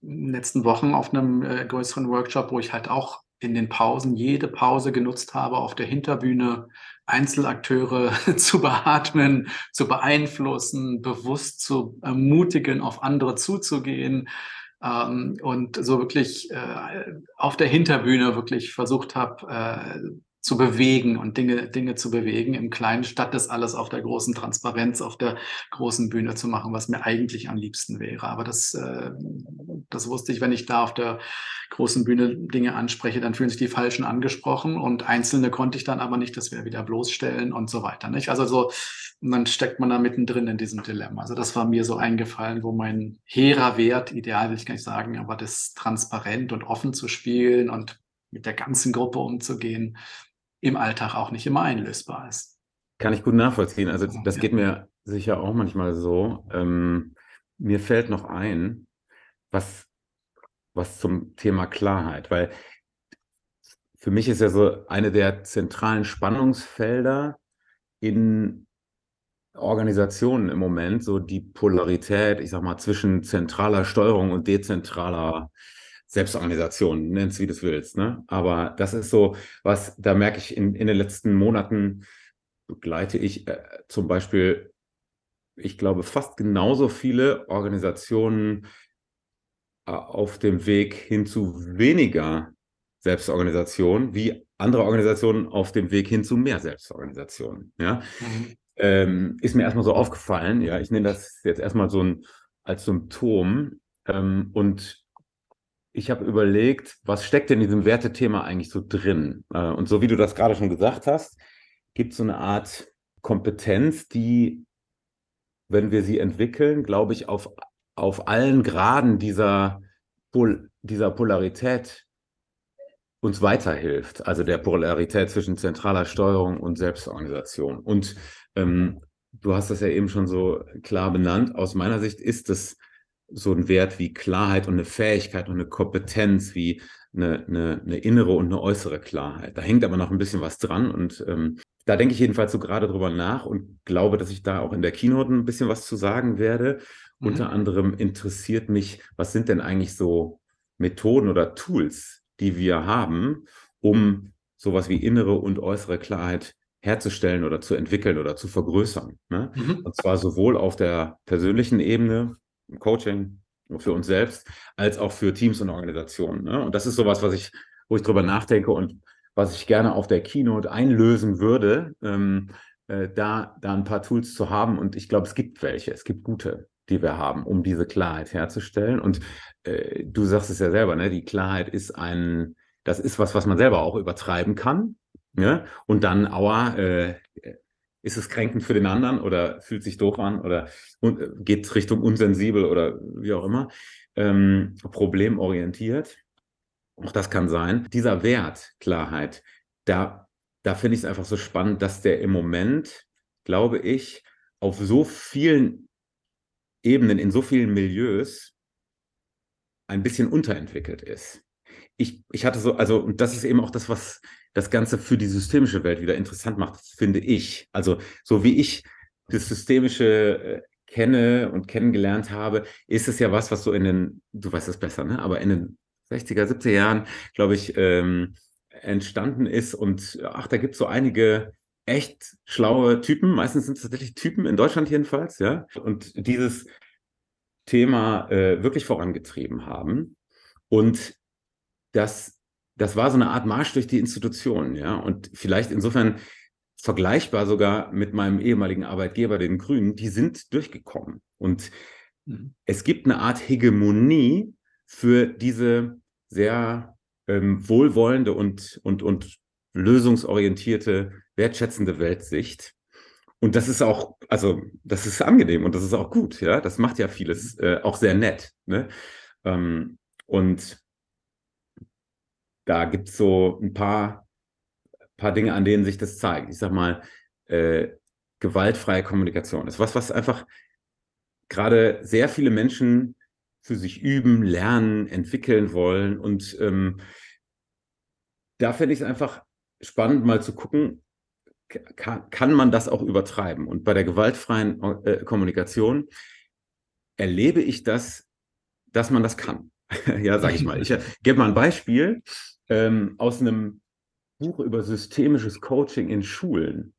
den letzten Wochen auf einem äh, größeren Workshop, wo ich halt auch in den Pausen jede Pause genutzt habe, auf der Hinterbühne Einzelakteure zu beatmen, zu beeinflussen, bewusst zu ermutigen, auf andere zuzugehen, und so wirklich äh, auf der Hinterbühne wirklich versucht habe äh, zu bewegen und Dinge, Dinge zu bewegen im Kleinen, statt das alles auf der großen Transparenz, auf der großen Bühne zu machen, was mir eigentlich am liebsten wäre. Aber das, äh, das wusste ich, wenn ich da auf der großen Bühne Dinge anspreche, dann fühlen sich die Falschen angesprochen und Einzelne konnte ich dann aber nicht, das wäre wieder bloßstellen und so weiter. Nicht? Also so, dann steckt man da mittendrin in diesem Dilemma. Also das war mir so eingefallen, wo mein hehrer Wert, ideal will ich gar nicht sagen, aber das transparent und offen zu spielen und mit der ganzen Gruppe umzugehen, im Alltag auch nicht immer einlösbar ist. Kann ich gut nachvollziehen. Also das ja. geht mir sicher auch manchmal so. Ähm, mir fällt noch ein, was, was zum Thema Klarheit, weil für mich ist ja so eine der zentralen Spannungsfelder in Organisationen im Moment so die Polarität, ich sag mal, zwischen zentraler Steuerung und dezentraler Selbstorganisation, nenn's wie du willst. Ne? Aber das ist so, was, da merke ich in, in den letzten Monaten begleite ich äh, zum Beispiel, ich glaube, fast genauso viele Organisationen äh, auf dem Weg hin zu weniger Selbstorganisation wie andere Organisationen auf dem Weg hin zu mehr Selbstorganisation. Ja? Mhm. Ähm, ist mir erstmal so aufgefallen. Ja, ich nenne das jetzt erstmal so ein als Symptom. Ähm, und ich habe überlegt, was steckt in diesem Wertethema eigentlich so drin? Äh, und so wie du das gerade schon gesagt hast, gibt es so eine Art Kompetenz, die, wenn wir sie entwickeln, glaube ich, auf, auf allen Graden dieser, Pol dieser Polarität uns weiterhilft. Also der Polarität zwischen zentraler Steuerung und Selbstorganisation. Und ähm, du hast das ja eben schon so klar benannt. Aus meiner Sicht ist es so ein Wert wie Klarheit und eine Fähigkeit und eine Kompetenz wie eine, eine, eine innere und eine äußere Klarheit. Da hängt aber noch ein bisschen was dran und ähm, da denke ich jedenfalls so gerade drüber nach und glaube, dass ich da auch in der Keynote ein bisschen was zu sagen werde. Mhm. Unter anderem interessiert mich, was sind denn eigentlich so Methoden oder Tools, die wir haben, um sowas wie innere und äußere Klarheit herzustellen oder zu entwickeln oder zu vergrößern. Ne? Mhm. Und zwar sowohl auf der persönlichen Ebene, im Coaching, für uns selbst, als auch für Teams und Organisationen. Ne? Und das ist sowas, was ich, wo ich drüber nachdenke und was ich gerne auf der Keynote einlösen würde, ähm, äh, da, da ein paar Tools zu haben. Und ich glaube, es gibt welche, es gibt gute, die wir haben, um diese Klarheit herzustellen. Und äh, du sagst es ja selber, ne? die Klarheit ist ein, das ist was, was man selber auch übertreiben kann. Ja? Und dann, aua, äh, ist es kränkend für den anderen oder fühlt sich doof an oder äh, geht Richtung unsensibel oder wie auch immer, ähm, problemorientiert. Auch das kann sein. Dieser Wert, Klarheit, da, da finde ich es einfach so spannend, dass der im Moment, glaube ich, auf so vielen Ebenen, in so vielen Milieus ein bisschen unterentwickelt ist. Ich, ich hatte so, also, und das ist eben auch das, was das Ganze für die systemische Welt wieder interessant macht, finde ich. Also, so wie ich das Systemische äh, kenne und kennengelernt habe, ist es ja was, was so in den, du weißt es besser, ne? aber in den 60er, 70er Jahren, glaube ich, ähm, entstanden ist. Und ach, da gibt es so einige echt schlaue Typen. Meistens sind es tatsächlich Typen in Deutschland jedenfalls, ja. Und dieses Thema äh, wirklich vorangetrieben haben. Und das, das war so eine Art Marsch durch die Institutionen, ja. Und vielleicht insofern vergleichbar sogar mit meinem ehemaligen Arbeitgeber, den Grünen, die sind durchgekommen. Und mhm. es gibt eine Art Hegemonie für diese sehr ähm, wohlwollende und, und, und lösungsorientierte, wertschätzende Weltsicht. Und das ist auch, also das ist angenehm und das ist auch gut, ja. Das macht ja vieles äh, auch sehr nett. Ne? Ähm, und da gibt es so ein paar, paar Dinge, an denen sich das zeigt. Ich sag mal, äh, gewaltfreie Kommunikation ist was, was einfach gerade sehr viele Menschen für sich üben, lernen, entwickeln wollen. Und ähm, da finde ich es einfach spannend, mal zu gucken, kann, kann man das auch übertreiben? Und bei der gewaltfreien äh, Kommunikation erlebe ich das, dass man das kann. ja, sage ich mal. Ich äh, gebe mal ein Beispiel ähm, aus einem Buch über systemisches Coaching in Schulen.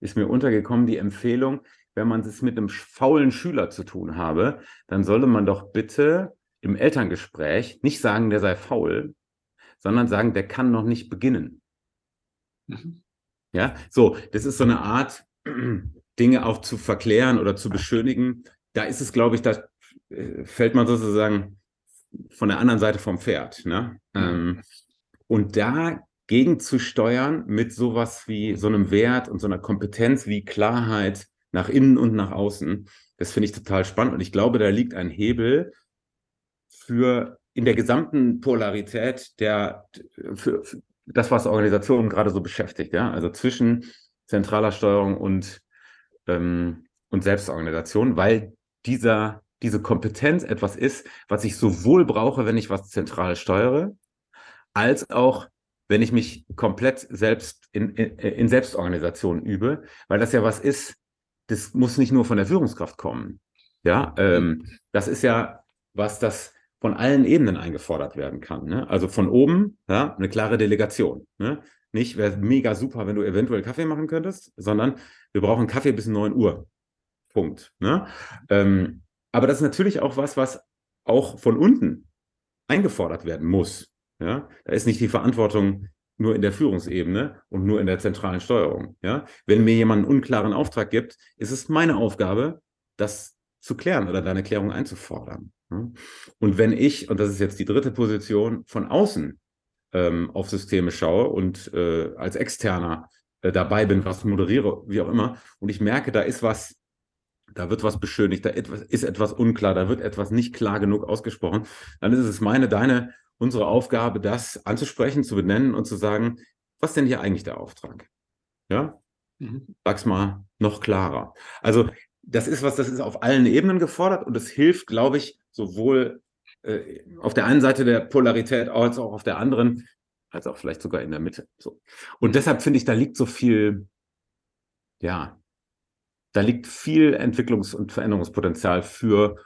Ist mir untergekommen die Empfehlung, wenn man es mit einem faulen Schüler zu tun habe, dann solle man doch bitte im Elterngespräch nicht sagen, der sei faul, sondern sagen, der kann noch nicht beginnen. Mhm. Ja, so, das ist so eine Art, Dinge auch zu verklären oder zu beschönigen. Da ist es, glaube ich, da äh, fällt man sozusagen von der anderen Seite vom Pferd. Ne? Mhm. Ähm, und dagegen zu steuern mit sowas wie so einem Wert und so einer Kompetenz wie Klarheit nach innen und nach außen, das finde ich total spannend. Und ich glaube, da liegt ein Hebel für in der gesamten Polarität der, für, für das, was Organisationen gerade so beschäftigt, ja, also zwischen zentraler Steuerung und, ähm, und Selbstorganisation, weil dieser, diese Kompetenz etwas ist, was ich sowohl brauche, wenn ich was zentral steuere, als auch, wenn ich mich komplett selbst in, in, in Selbstorganisation übe, weil das ja was ist, das muss nicht nur von der Führungskraft kommen. Ja, ähm, das ist ja was, das von allen Ebenen eingefordert werden kann. Ne? Also von oben, ja, eine klare Delegation. Ne? Nicht, wäre mega super, wenn du eventuell Kaffee machen könntest, sondern wir brauchen Kaffee bis 9 Uhr. Punkt. Ne? Ähm, aber das ist natürlich auch was, was auch von unten eingefordert werden muss. Ja? Da ist nicht die Verantwortung nur in der Führungsebene und nur in der zentralen Steuerung. Ja? Wenn mir jemand einen unklaren Auftrag gibt, ist es meine Aufgabe, das zu klären oder deine Klärung einzufordern. Und wenn ich, und das ist jetzt die dritte Position, von außen ähm, auf Systeme schaue und äh, als Externer äh, dabei bin, was moderiere, wie auch immer, und ich merke, da ist was, da wird was beschönigt, da etwas, ist etwas unklar, da wird etwas nicht klar genug ausgesprochen, dann ist es meine, deine, unsere Aufgabe, das anzusprechen, zu benennen und zu sagen, was denn hier eigentlich der Auftrag? Ja? Mhm. Sag's mal noch klarer. Also das ist was, das ist auf allen Ebenen gefordert und es hilft, glaube ich, sowohl äh, auf der einen Seite der Polarität als auch auf der anderen, als auch vielleicht sogar in der Mitte. So. Und deshalb finde ich, da liegt so viel, ja, da liegt viel Entwicklungs- und Veränderungspotenzial für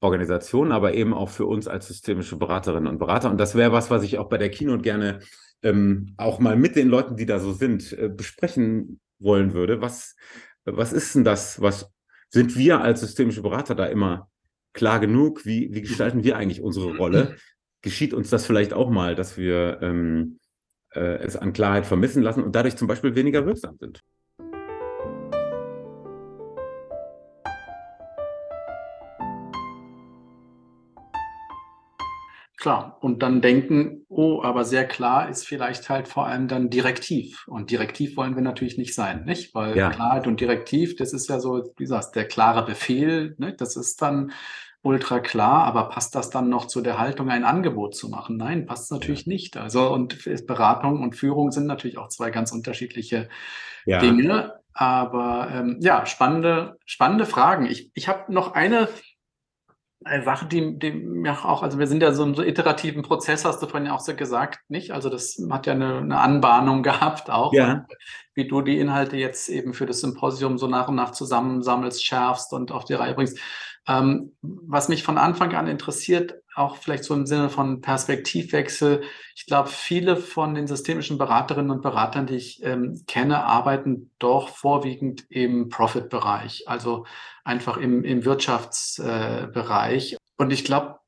Organisationen, aber eben auch für uns als systemische Beraterinnen und Berater. Und das wäre was, was ich auch bei der Keynote gerne ähm, auch mal mit den Leuten, die da so sind, äh, besprechen wollen würde. Was, was ist denn das? Was sind wir als systemische Berater da immer klar genug? Wie, wie gestalten wir eigentlich unsere Rolle? Geschieht uns das vielleicht auch mal, dass wir ähm, äh, es an Klarheit vermissen lassen und dadurch zum Beispiel weniger wirksam sind? Klar, und dann denken, oh, aber sehr klar ist vielleicht halt vor allem dann direktiv. Und direktiv wollen wir natürlich nicht sein, nicht? Weil ja. Klarheit und direktiv, das ist ja so, wie gesagt, der klare Befehl, ne? das ist dann ultra klar, aber passt das dann noch zu der Haltung, ein Angebot zu machen? Nein, passt natürlich nicht. Also, und Beratung und Führung sind natürlich auch zwei ganz unterschiedliche ja. Dinge. Aber ähm, ja, spannende, spannende Fragen. Ich, ich habe noch eine eine Sache, die, die ja auch, also wir sind ja so im so iterativen Prozess, hast du vorhin ja auch so gesagt, nicht? Also das hat ja eine, eine Anbahnung gehabt auch, ja. wie du die Inhalte jetzt eben für das Symposium so nach und nach zusammensammelst, schärfst und auf die Reihe bringst. Ähm, was mich von Anfang an interessiert, auch vielleicht so im Sinne von Perspektivwechsel, ich glaube, viele von den systemischen Beraterinnen und Beratern, die ich ähm, kenne, arbeiten doch vorwiegend im Profit-Bereich, also einfach im, im Wirtschaftsbereich. Äh, und ich glaube,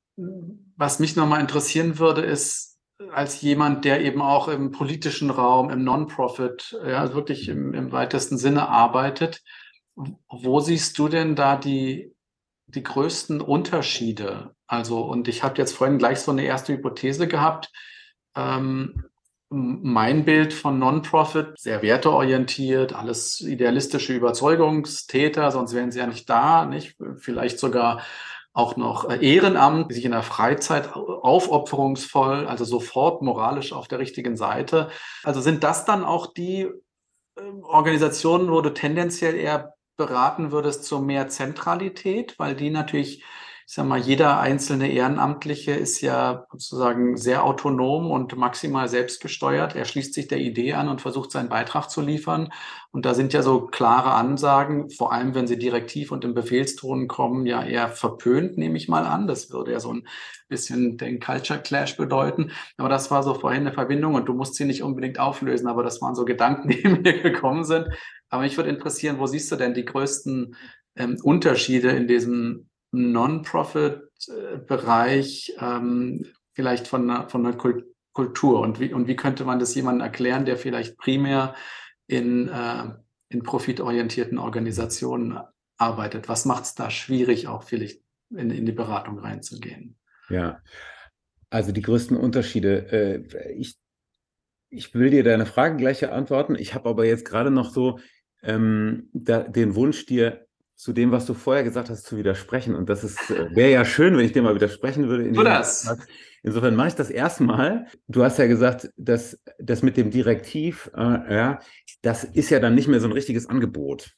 was mich nochmal interessieren würde, ist, als jemand, der eben auch im politischen Raum, im Non-Profit, ja, wirklich im, im weitesten Sinne arbeitet, wo siehst du denn da die, die größten Unterschiede? Also, und ich habe jetzt vorhin gleich so eine erste Hypothese gehabt. Ähm, mein Bild von Non-Profit, sehr werteorientiert, alles idealistische Überzeugungstäter, sonst wären sie ja nicht da, nicht? Vielleicht sogar auch noch äh, Ehrenamt, die sich in der Freizeit aufopferungsvoll, also sofort moralisch auf der richtigen Seite. Also sind das dann auch die ähm, Organisationen, wo du tendenziell eher beraten würdest zu mehr Zentralität, weil die natürlich ich sag mal, jeder einzelne Ehrenamtliche ist ja sozusagen sehr autonom und maximal selbstgesteuert. Er schließt sich der Idee an und versucht seinen Beitrag zu liefern. Und da sind ja so klare Ansagen, vor allem wenn sie direktiv und im Befehlston kommen, ja eher verpönt, nehme ich mal an. Das würde ja so ein bisschen den Culture Clash bedeuten. Aber das war so vorhin eine Verbindung und du musst sie nicht unbedingt auflösen, aber das waren so Gedanken, die mir gekommen sind. Aber mich würde interessieren, wo siehst du denn die größten ähm, Unterschiede in diesem Non-Profit-Bereich ähm, vielleicht von einer, von einer Kultur und wie, und wie könnte man das jemandem erklären, der vielleicht primär in, äh, in profitorientierten Organisationen arbeitet? Was macht es da schwierig, auch vielleicht in, in die Beratung reinzugehen? Ja, also die größten Unterschiede. Äh, ich, ich will dir deine Frage gleich antworten. Ich habe aber jetzt gerade noch so ähm, da, den Wunsch, dir zu dem, was du vorher gesagt hast, zu widersprechen. Und das ist, äh, wäre ja schön, wenn ich dir mal widersprechen würde. In das. Insofern mache ich das erstmal. Du hast ja gesagt, dass das mit dem Direktiv, äh, ja, das ist ja dann nicht mehr so ein richtiges Angebot,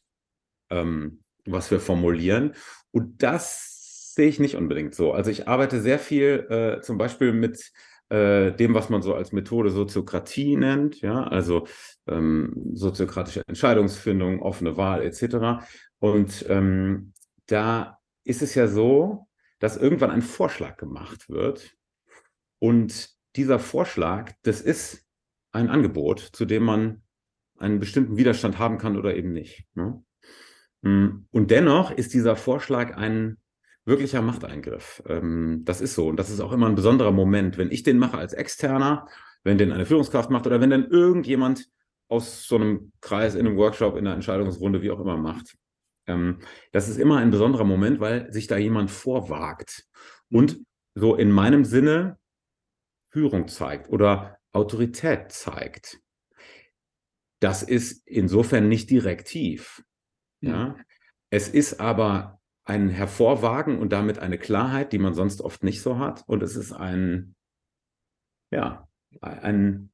ähm, was wir formulieren. Und das sehe ich nicht unbedingt so. Also ich arbeite sehr viel äh, zum Beispiel mit äh, dem, was man so als Methode Soziokratie nennt, ja, also ähm, soziokratische Entscheidungsfindung, offene Wahl etc. Und ähm, da ist es ja so, dass irgendwann ein Vorschlag gemacht wird. Und dieser Vorschlag, das ist ein Angebot, zu dem man einen bestimmten Widerstand haben kann oder eben nicht. Ne? Mm, und dennoch ist dieser Vorschlag ein wirklicher Machteingriff. Ähm, das ist so. Und das ist auch immer ein besonderer Moment, wenn ich den mache als Externer, wenn den eine Führungskraft macht oder wenn dann irgendjemand aus so einem Kreis in einem Workshop, in einer Entscheidungsrunde, wie auch immer macht. Ähm, das ist immer ein besonderer Moment, weil sich da jemand vorwagt und so in meinem Sinne Führung zeigt oder Autorität zeigt. Das ist insofern nicht direktiv. Ja. Es ist aber ein Hervorwagen und damit eine Klarheit, die man sonst oft nicht so hat. Und es ist ein, ja, ein,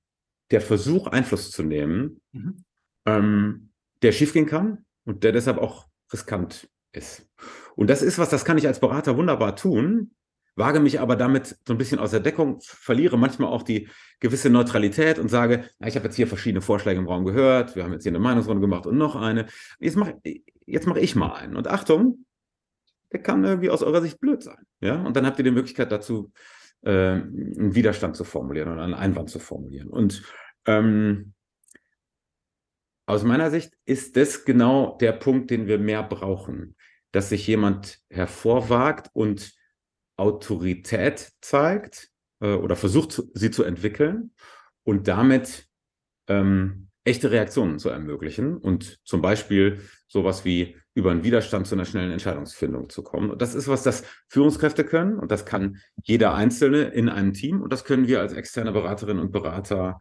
der Versuch, Einfluss zu nehmen, mhm. ähm, der schiefgehen kann und der deshalb auch riskant ist. Und das ist was, das kann ich als Berater wunderbar tun, wage mich aber damit so ein bisschen aus der Deckung, verliere manchmal auch die gewisse Neutralität und sage, na, ich habe jetzt hier verschiedene Vorschläge im Raum gehört, wir haben jetzt hier eine Meinungsrunde gemacht und noch eine. Jetzt mache jetzt mach ich mal einen. Und Achtung, der kann irgendwie aus eurer Sicht blöd sein. Ja? Und dann habt ihr die Möglichkeit dazu, äh, einen Widerstand zu formulieren oder einen Einwand zu formulieren. Und ähm, aus meiner Sicht ist das genau der Punkt, den wir mehr brauchen, dass sich jemand hervorwagt und Autorität zeigt äh, oder versucht, sie zu entwickeln und damit ähm, echte Reaktionen zu ermöglichen und zum Beispiel sowas wie über einen Widerstand zu einer schnellen Entscheidungsfindung zu kommen. Und das ist was, das Führungskräfte können und das kann jeder Einzelne in einem Team und das können wir als externe Beraterinnen und Berater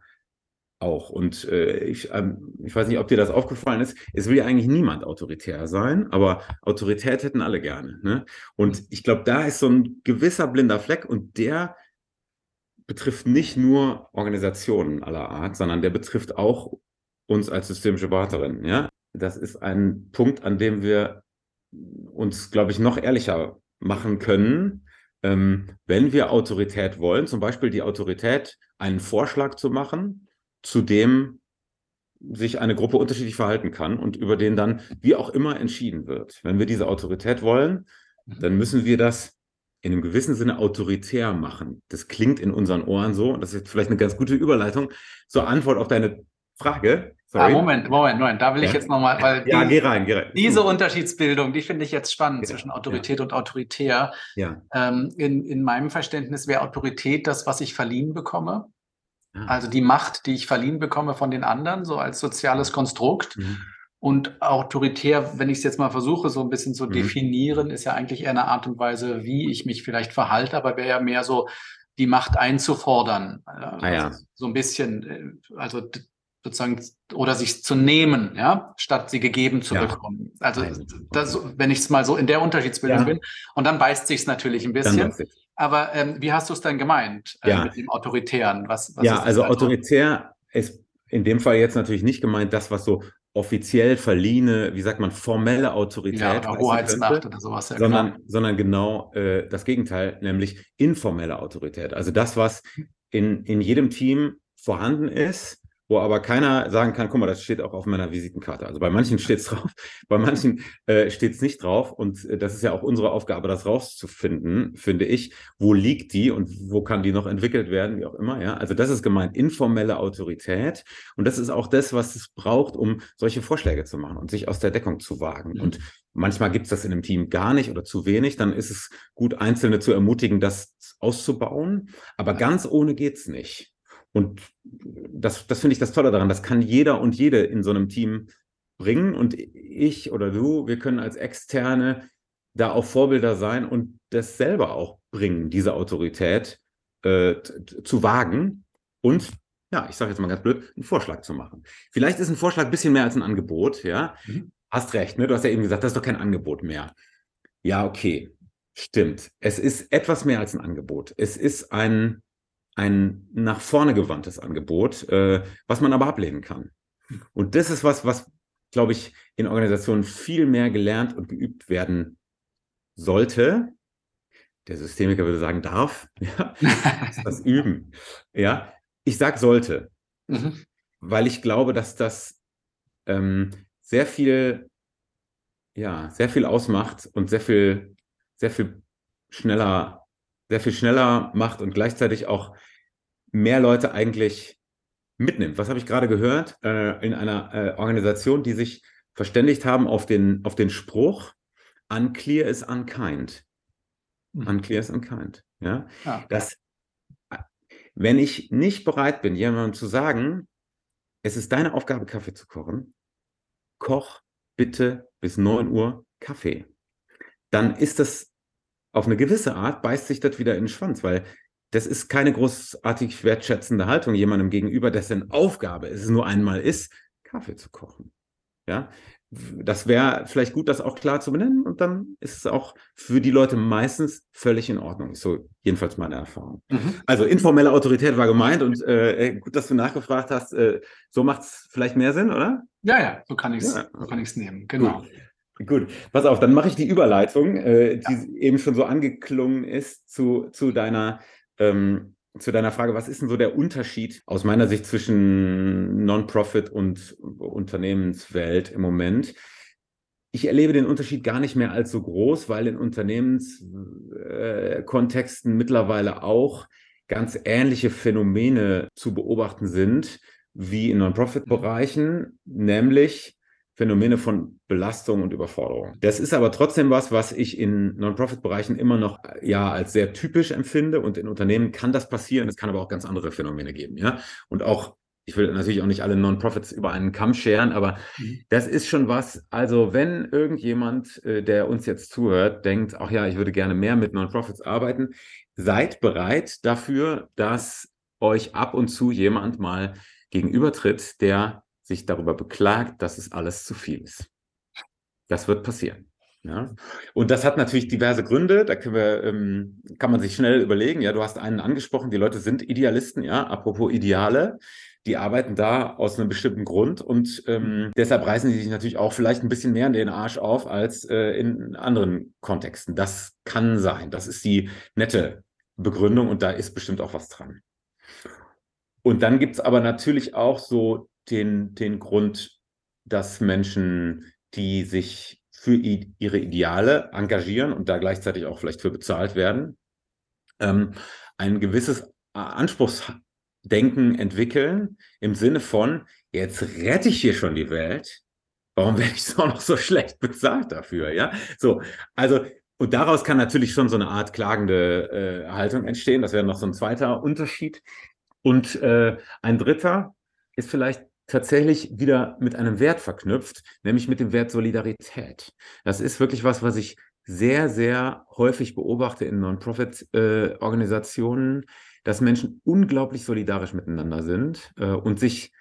auch. Und äh, ich, ähm, ich weiß nicht, ob dir das aufgefallen ist. Es will ja eigentlich niemand autoritär sein, aber Autorität hätten alle gerne. Ne? Und ich glaube, da ist so ein gewisser blinder Fleck und der betrifft nicht nur Organisationen aller Art, sondern der betrifft auch uns als systemische Beraterin. Ja? Das ist ein Punkt, an dem wir uns, glaube ich, noch ehrlicher machen können, ähm, wenn wir Autorität wollen, zum Beispiel die Autorität, einen Vorschlag zu machen, zu dem sich eine Gruppe unterschiedlich verhalten kann und über den dann wie auch immer entschieden wird. Wenn wir diese Autorität wollen, mhm. dann müssen wir das in einem gewissen Sinne autoritär machen. Das klingt in unseren Ohren so, und das ist vielleicht eine ganz gute Überleitung zur Antwort auf deine Frage. Ah, Moment, Moment, Moment, da will ich jetzt nochmal, weil ja, die, geh rein, geh rein. diese Unterschiedsbildung, die finde ich jetzt spannend ja, zwischen Autorität ja. und autoritär. Ja. Ähm, in, in meinem Verständnis wäre Autorität das, was ich verliehen bekomme. Also die Macht, die ich verliehen bekomme von den anderen, so als soziales Konstrukt. Mhm. Und autoritär, wenn ich es jetzt mal versuche, so ein bisschen zu mhm. definieren, ist ja eigentlich eher eine Art und Weise, wie ich mich vielleicht verhalte, aber wäre ja mehr so, die Macht einzufordern. Ah, ja. Also so ein bisschen, äh, also sozusagen oder sich zu nehmen, ja, statt sie gegeben zu ja. bekommen. Also das, wenn ich es mal so in der Unterschiedsbildung bin, und dann beißt sich es natürlich ein bisschen. Aber ähm, wie hast du es dann gemeint äh, ja. mit dem Autoritären? Was, was ja, also autoritär ist in dem Fall jetzt natürlich nicht gemeint, das, was so offiziell verliehene, wie sagt man, formelle Autorität. Ja, oder Hoheitsmacht oder sowas. Ja, sondern, sondern genau äh, das Gegenteil, nämlich informelle Autorität. Also das, was in, in jedem Team vorhanden ist, wo aber keiner sagen kann, guck mal, das steht auch auf meiner Visitenkarte. Also bei manchen steht es drauf, bei manchen äh, steht es nicht drauf. Und äh, das ist ja auch unsere Aufgabe, das rauszufinden, finde ich. Wo liegt die und wo kann die noch entwickelt werden, wie auch immer. Ja, also das ist gemeint informelle Autorität. Und das ist auch das, was es braucht, um solche Vorschläge zu machen und sich aus der Deckung zu wagen. Mhm. Und manchmal gibt es das in einem Team gar nicht oder zu wenig. Dann ist es gut, Einzelne zu ermutigen, das auszubauen. Aber ganz ohne geht's nicht. Und das, das finde ich das Tolle daran. Das kann jeder und jede in so einem Team bringen. Und ich oder du, wir können als Externe da auch Vorbilder sein und das selber auch bringen, diese Autorität äh, zu wagen und ja, ich sage jetzt mal ganz blöd, einen Vorschlag zu machen. Vielleicht ist ein Vorschlag ein bisschen mehr als ein Angebot, ja. Mhm. Hast recht, ne? Du hast ja eben gesagt, das ist doch kein Angebot mehr. Ja, okay. Stimmt. Es ist etwas mehr als ein Angebot. Es ist ein, ein nach vorne gewandtes Angebot, äh, was man aber ablehnen kann. Und das ist was, was, glaube ich, in Organisationen viel mehr gelernt und geübt werden sollte. Der Systemiker würde sagen, darf, ja, das üben. Ja, ich sage sollte, mhm. weil ich glaube, dass das ähm, sehr viel, ja, sehr viel ausmacht und sehr viel, sehr viel schneller sehr viel schneller macht und gleichzeitig auch mehr Leute eigentlich mitnimmt. Was habe ich gerade gehört? Äh, in einer äh, Organisation, die sich verständigt haben auf den, auf den Spruch, unclear is unkind. Mhm. Unclear is unkind. Ja? ja. Das, wenn ich nicht bereit bin, jemandem zu sagen, es ist deine Aufgabe, Kaffee zu kochen, koch bitte bis 9 Uhr Kaffee. Dann ist das auf eine gewisse Art beißt sich das wieder in den Schwanz, weil das ist keine großartig wertschätzende Haltung jemandem gegenüber, dessen Aufgabe es nur einmal ist, Kaffee zu kochen. Ja, das wäre vielleicht gut, das auch klar zu benennen und dann ist es auch für die Leute meistens völlig in Ordnung. So jedenfalls meine Erfahrung. Mhm. Also informelle Autorität war gemeint und äh, gut, dass du nachgefragt hast. Äh, so macht es vielleicht mehr Sinn, oder? Ja, ja, so kann ich es ja. so nehmen. Genau. Gut. Gut, pass auf, dann mache ich die Überleitung, äh, die ja. eben schon so angeklungen ist zu, zu, deiner, ähm, zu deiner Frage, was ist denn so der Unterschied aus meiner Sicht zwischen Non-Profit und Unternehmenswelt im Moment? Ich erlebe den Unterschied gar nicht mehr als so groß, weil in Unternehmenskontexten äh, mittlerweile auch ganz ähnliche Phänomene zu beobachten sind wie in Non-Profit-Bereichen, nämlich Phänomene von Belastung und Überforderung. Das ist aber trotzdem was, was ich in Non-Profit-Bereichen immer noch ja als sehr typisch empfinde und in Unternehmen kann das passieren. Es kann aber auch ganz andere Phänomene geben, ja. Und auch ich will natürlich auch nicht alle Non-Profits über einen Kamm scheren, aber mhm. das ist schon was. Also, wenn irgendjemand, äh, der uns jetzt zuhört, denkt, ach ja, ich würde gerne mehr mit Non-Profits arbeiten, seid bereit dafür, dass euch ab und zu jemand mal gegenübertritt, der sich darüber beklagt, dass es alles zu viel ist. Das wird passieren. Ja. Und das hat natürlich diverse Gründe. Da wir, ähm, kann man sich schnell überlegen. Ja, du hast einen angesprochen. Die Leute sind Idealisten. Ja, apropos Ideale. Die arbeiten da aus einem bestimmten Grund und ähm, deshalb reißen sie sich natürlich auch vielleicht ein bisschen mehr in den Arsch auf als äh, in anderen Kontexten. Das kann sein. Das ist die nette Begründung und da ist bestimmt auch was dran. Und dann gibt es aber natürlich auch so den, den Grund, dass Menschen, die sich für ihre Ideale engagieren und da gleichzeitig auch vielleicht für bezahlt werden, ähm, ein gewisses Anspruchsdenken entwickeln im Sinne von, jetzt rette ich hier schon die Welt, warum werde ich so noch so schlecht bezahlt dafür? Ja, so, also und daraus kann natürlich schon so eine Art klagende äh, Haltung entstehen. Das wäre noch so ein zweiter Unterschied. Und äh, ein dritter ist vielleicht tatsächlich wieder mit einem Wert verknüpft, nämlich mit dem Wert Solidarität. Das ist wirklich was, was ich sehr, sehr häufig beobachte in Non-Profit-Organisationen, äh, dass Menschen unglaublich solidarisch miteinander sind äh, und sich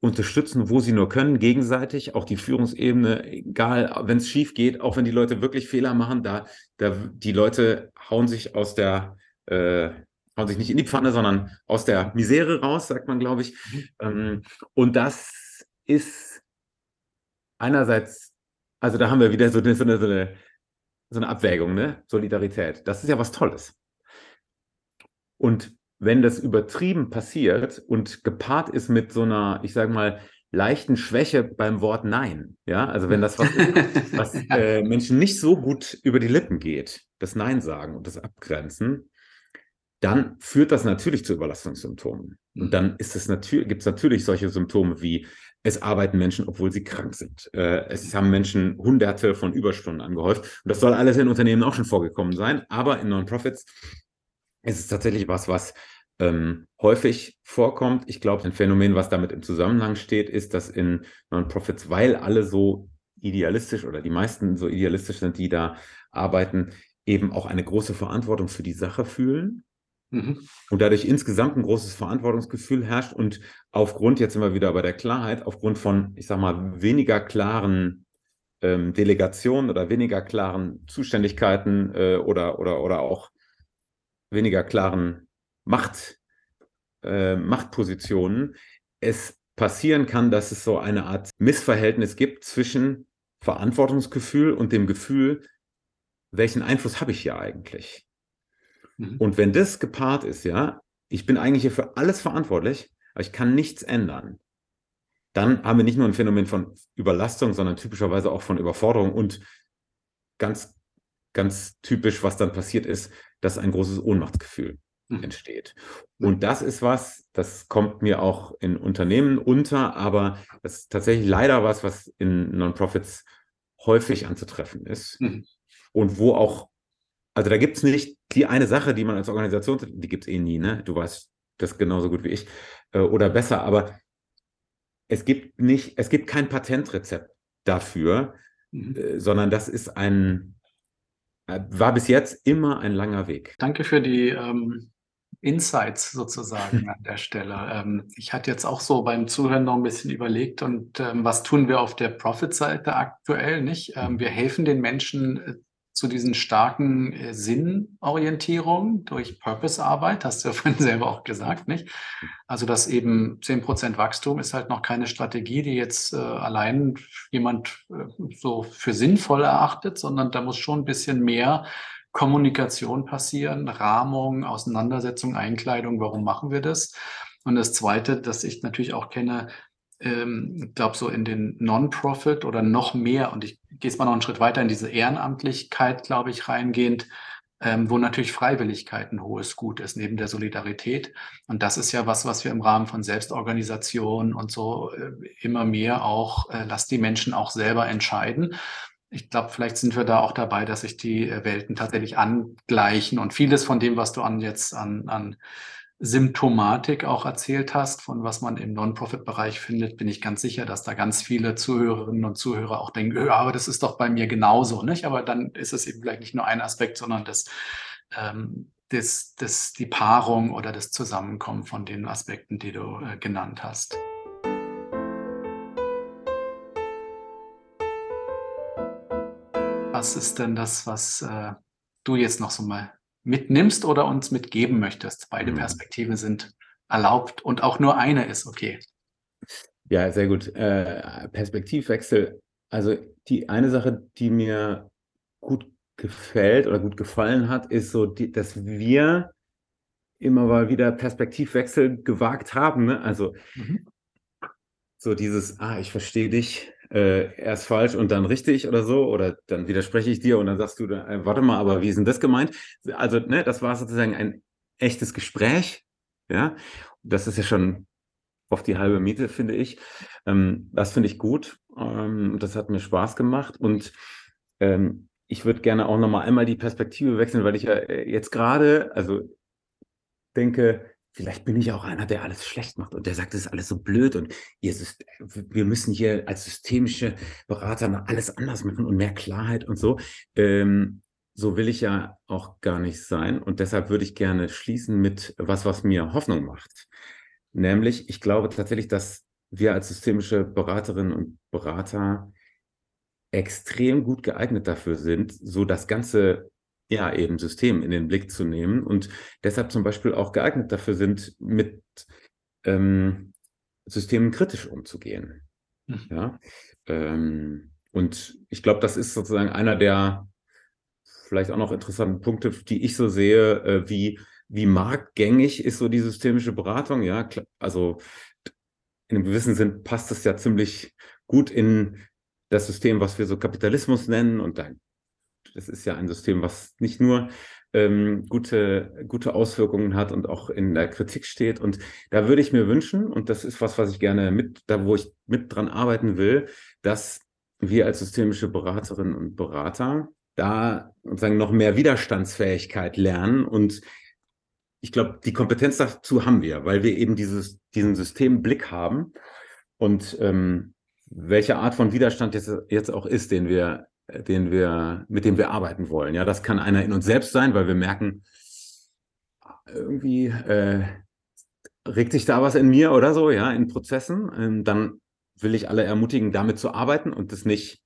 unterstützen, wo sie nur können, gegenseitig, auch die Führungsebene, egal, wenn es schief geht, auch wenn die Leute wirklich Fehler machen, da, da die Leute hauen sich aus der, äh, hauen sich nicht in die Pfanne, sondern aus der Misere raus, sagt man, glaube ich. Mhm. Ähm, und das ist einerseits, also da haben wir wieder so eine, so eine, so eine, so eine Abwägung, ne? Solidarität. Das ist ja was Tolles. Und wenn das übertrieben passiert und gepaart ist mit so einer, ich sage mal, leichten Schwäche beim Wort Nein, ja, also wenn das was, ist, was äh, Menschen nicht so gut über die Lippen geht, das Nein sagen und das Abgrenzen, dann führt das natürlich zu Überlastungssymptomen. Und dann ist es natürlich, gibt es natürlich solche Symptome wie es arbeiten Menschen, obwohl sie krank sind. Äh, es haben Menschen hunderte von Überstunden angehäuft. Und das soll alles in Unternehmen auch schon vorgekommen sein. Aber in Non-Profits ist es tatsächlich was, was ähm, häufig vorkommt. Ich glaube, ein Phänomen, was damit im Zusammenhang steht, ist, dass in Non-Profits, weil alle so idealistisch oder die meisten so idealistisch sind, die da arbeiten, eben auch eine große Verantwortung für die Sache fühlen. Mhm. Und dadurch insgesamt ein großes Verantwortungsgefühl herrscht und aufgrund, jetzt sind wir wieder bei der Klarheit, aufgrund von, ich sag mal, weniger klaren ähm, Delegationen oder weniger klaren Zuständigkeiten äh, oder, oder, oder auch weniger klaren Macht, äh, Machtpositionen es passieren kann, dass es so eine Art Missverhältnis gibt zwischen Verantwortungsgefühl und dem Gefühl, welchen Einfluss habe ich hier eigentlich? Mhm. Und wenn das gepaart ist, ja, ich bin eigentlich hier für alles verantwortlich, aber ich kann nichts ändern, dann haben wir nicht nur ein Phänomen von Überlastung, sondern typischerweise auch von Überforderung und ganz, ganz typisch, was dann passiert ist, dass ein großes Ohnmachtsgefühl mhm. entsteht. Und das ist was, das kommt mir auch in Unternehmen unter, aber das ist tatsächlich leider was, was in Non-Profits häufig anzutreffen ist. Mhm. Und wo auch, also da gibt es nicht die eine Sache, die man als Organisation, die gibt es eh nie, ne? Du weißt das genauso gut wie ich äh, oder besser, aber es gibt nicht, es gibt kein Patentrezept dafür, mhm. äh, sondern das ist ein, äh, war bis jetzt immer ein langer Weg. Danke für die ähm, Insights sozusagen an der Stelle. Ähm, ich hatte jetzt auch so beim Zuhören noch ein bisschen überlegt und ähm, was tun wir auf der Profit-Seite aktuell nicht? Ähm, wir helfen den Menschen äh, zu diesen starken äh, Sinnorientierungen durch Purpose-Arbeit, hast du ja vorhin selber auch gesagt, nicht? Also dass eben 10% Wachstum ist halt noch keine Strategie, die jetzt äh, allein jemand äh, so für sinnvoll erachtet, sondern da muss schon ein bisschen mehr Kommunikation passieren, Rahmung, Auseinandersetzung, Einkleidung, warum machen wir das? Und das Zweite, das ich natürlich auch kenne, ähm, ich glaube so in den Non-Profit oder noch mehr, und ich gehe jetzt mal noch einen Schritt weiter in diese Ehrenamtlichkeit, glaube ich, reingehend, ähm, wo natürlich Freiwilligkeit ein hohes Gut ist, neben der Solidarität. Und das ist ja was, was wir im Rahmen von Selbstorganisation und so äh, immer mehr auch, äh, lass die Menschen auch selber entscheiden ich glaube, vielleicht sind wir da auch dabei, dass sich die äh, Welten tatsächlich angleichen und vieles von dem, was du an jetzt an, an Symptomatik auch erzählt hast, von was man im Non-Profit-Bereich findet, bin ich ganz sicher, dass da ganz viele Zuhörerinnen und Zuhörer auch denken, ja, aber das ist doch bei mir genauso, nicht? Aber dann ist es eben vielleicht nicht nur ein Aspekt, sondern das, ähm, das, das, die Paarung oder das Zusammenkommen von den Aspekten, die du äh, genannt hast. Was ist denn das, was äh, du jetzt noch so mal mitnimmst oder uns mitgeben möchtest. Beide mhm. Perspektiven sind erlaubt und auch nur eine ist okay. Ja, sehr gut. Äh, Perspektivwechsel. Also die eine Sache, die mir gut gefällt oder gut gefallen hat, ist so, die, dass wir immer mal wieder Perspektivwechsel gewagt haben. Ne? Also mhm. so dieses, ah, ich verstehe dich, äh, erst falsch und dann richtig oder so, oder dann widerspreche ich dir und dann sagst du, äh, warte mal, aber wie ist denn das gemeint? Also, ne, das war sozusagen ein echtes Gespräch, ja. Das ist ja schon auf die halbe Miete, finde ich. Ähm, das finde ich gut. Ähm, das hat mir Spaß gemacht und ähm, ich würde gerne auch nochmal einmal die Perspektive wechseln, weil ich ja äh, jetzt gerade, also denke, vielleicht bin ich auch einer, der alles schlecht macht und der sagt, es ist alles so blöd und ihr, wir müssen hier als systemische Berater noch alles anders machen und mehr Klarheit und so. Ähm, so will ich ja auch gar nicht sein und deshalb würde ich gerne schließen mit was, was mir Hoffnung macht. Nämlich, ich glaube tatsächlich, dass wir als systemische Beraterinnen und Berater extrem gut geeignet dafür sind, so das ganze ja, eben System in den Blick zu nehmen und deshalb zum Beispiel auch geeignet dafür sind, mit ähm, Systemen kritisch umzugehen. Mhm. Ja, ähm, und ich glaube, das ist sozusagen einer der vielleicht auch noch interessanten Punkte, die ich so sehe, äh, wie, wie marktgängig ist so die systemische Beratung. Ja, also in einem gewissen Sinn passt es ja ziemlich gut in das System, was wir so Kapitalismus nennen und dann das ist ja ein System, was nicht nur ähm, gute, gute Auswirkungen hat und auch in der Kritik steht. Und da würde ich mir wünschen, und das ist was, was ich gerne mit, da wo ich mit dran arbeiten will, dass wir als systemische Beraterinnen und Berater da sozusagen noch mehr Widerstandsfähigkeit lernen und ich glaube, die Kompetenz dazu haben wir, weil wir eben dieses, diesen Systemblick haben und ähm, welche Art von Widerstand jetzt, jetzt auch ist, den wir den wir, mit dem wir arbeiten wollen. Ja, das kann einer in uns selbst sein, weil wir merken, irgendwie äh, regt sich da was in mir oder so, ja, in Prozessen. Ähm, dann will ich alle ermutigen, damit zu arbeiten und das nicht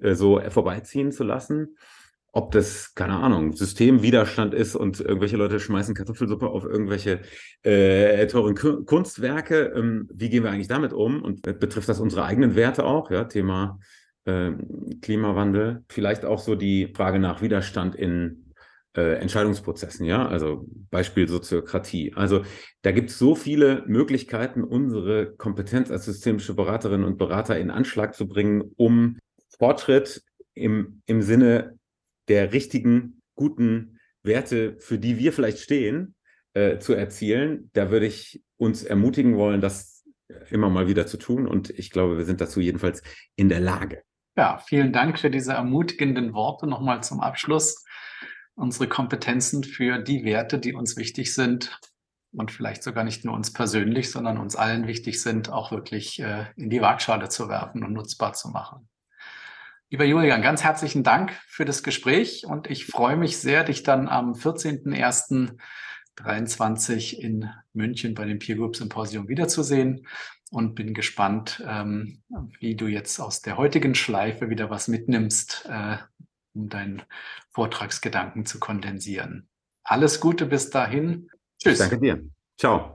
äh, so vorbeiziehen zu lassen. Ob das, keine Ahnung, Systemwiderstand ist und irgendwelche Leute schmeißen Kartoffelsuppe auf irgendwelche äh, teuren Kunstwerke. Ähm, wie gehen wir eigentlich damit um? Und betrifft das unsere eigenen Werte auch? Ja, Thema ähm, Klimawandel, vielleicht auch so die Frage nach Widerstand in äh, Entscheidungsprozessen, ja, also Beispiel Soziokratie. Also da gibt es so viele Möglichkeiten, unsere Kompetenz als systemische Beraterinnen und Berater in Anschlag zu bringen, um Fortschritt im, im Sinne der richtigen, guten Werte, für die wir vielleicht stehen, äh, zu erzielen. Da würde ich uns ermutigen wollen, das immer mal wieder zu tun. Und ich glaube, wir sind dazu jedenfalls in der Lage. Ja, vielen Dank für diese ermutigenden Worte nochmal zum Abschluss. Unsere Kompetenzen für die Werte, die uns wichtig sind und vielleicht sogar nicht nur uns persönlich, sondern uns allen wichtig sind, auch wirklich äh, in die Waagschale zu werfen und nutzbar zu machen. Lieber Julian, ganz herzlichen Dank für das Gespräch und ich freue mich sehr, dich dann am 14.01.23 in München bei dem Peer Group Symposium wiederzusehen und bin gespannt, ähm, wie du jetzt aus der heutigen Schleife wieder was mitnimmst, äh, um deinen Vortragsgedanken zu kondensieren. Alles Gute bis dahin. Tschüss. Danke dir. Ciao.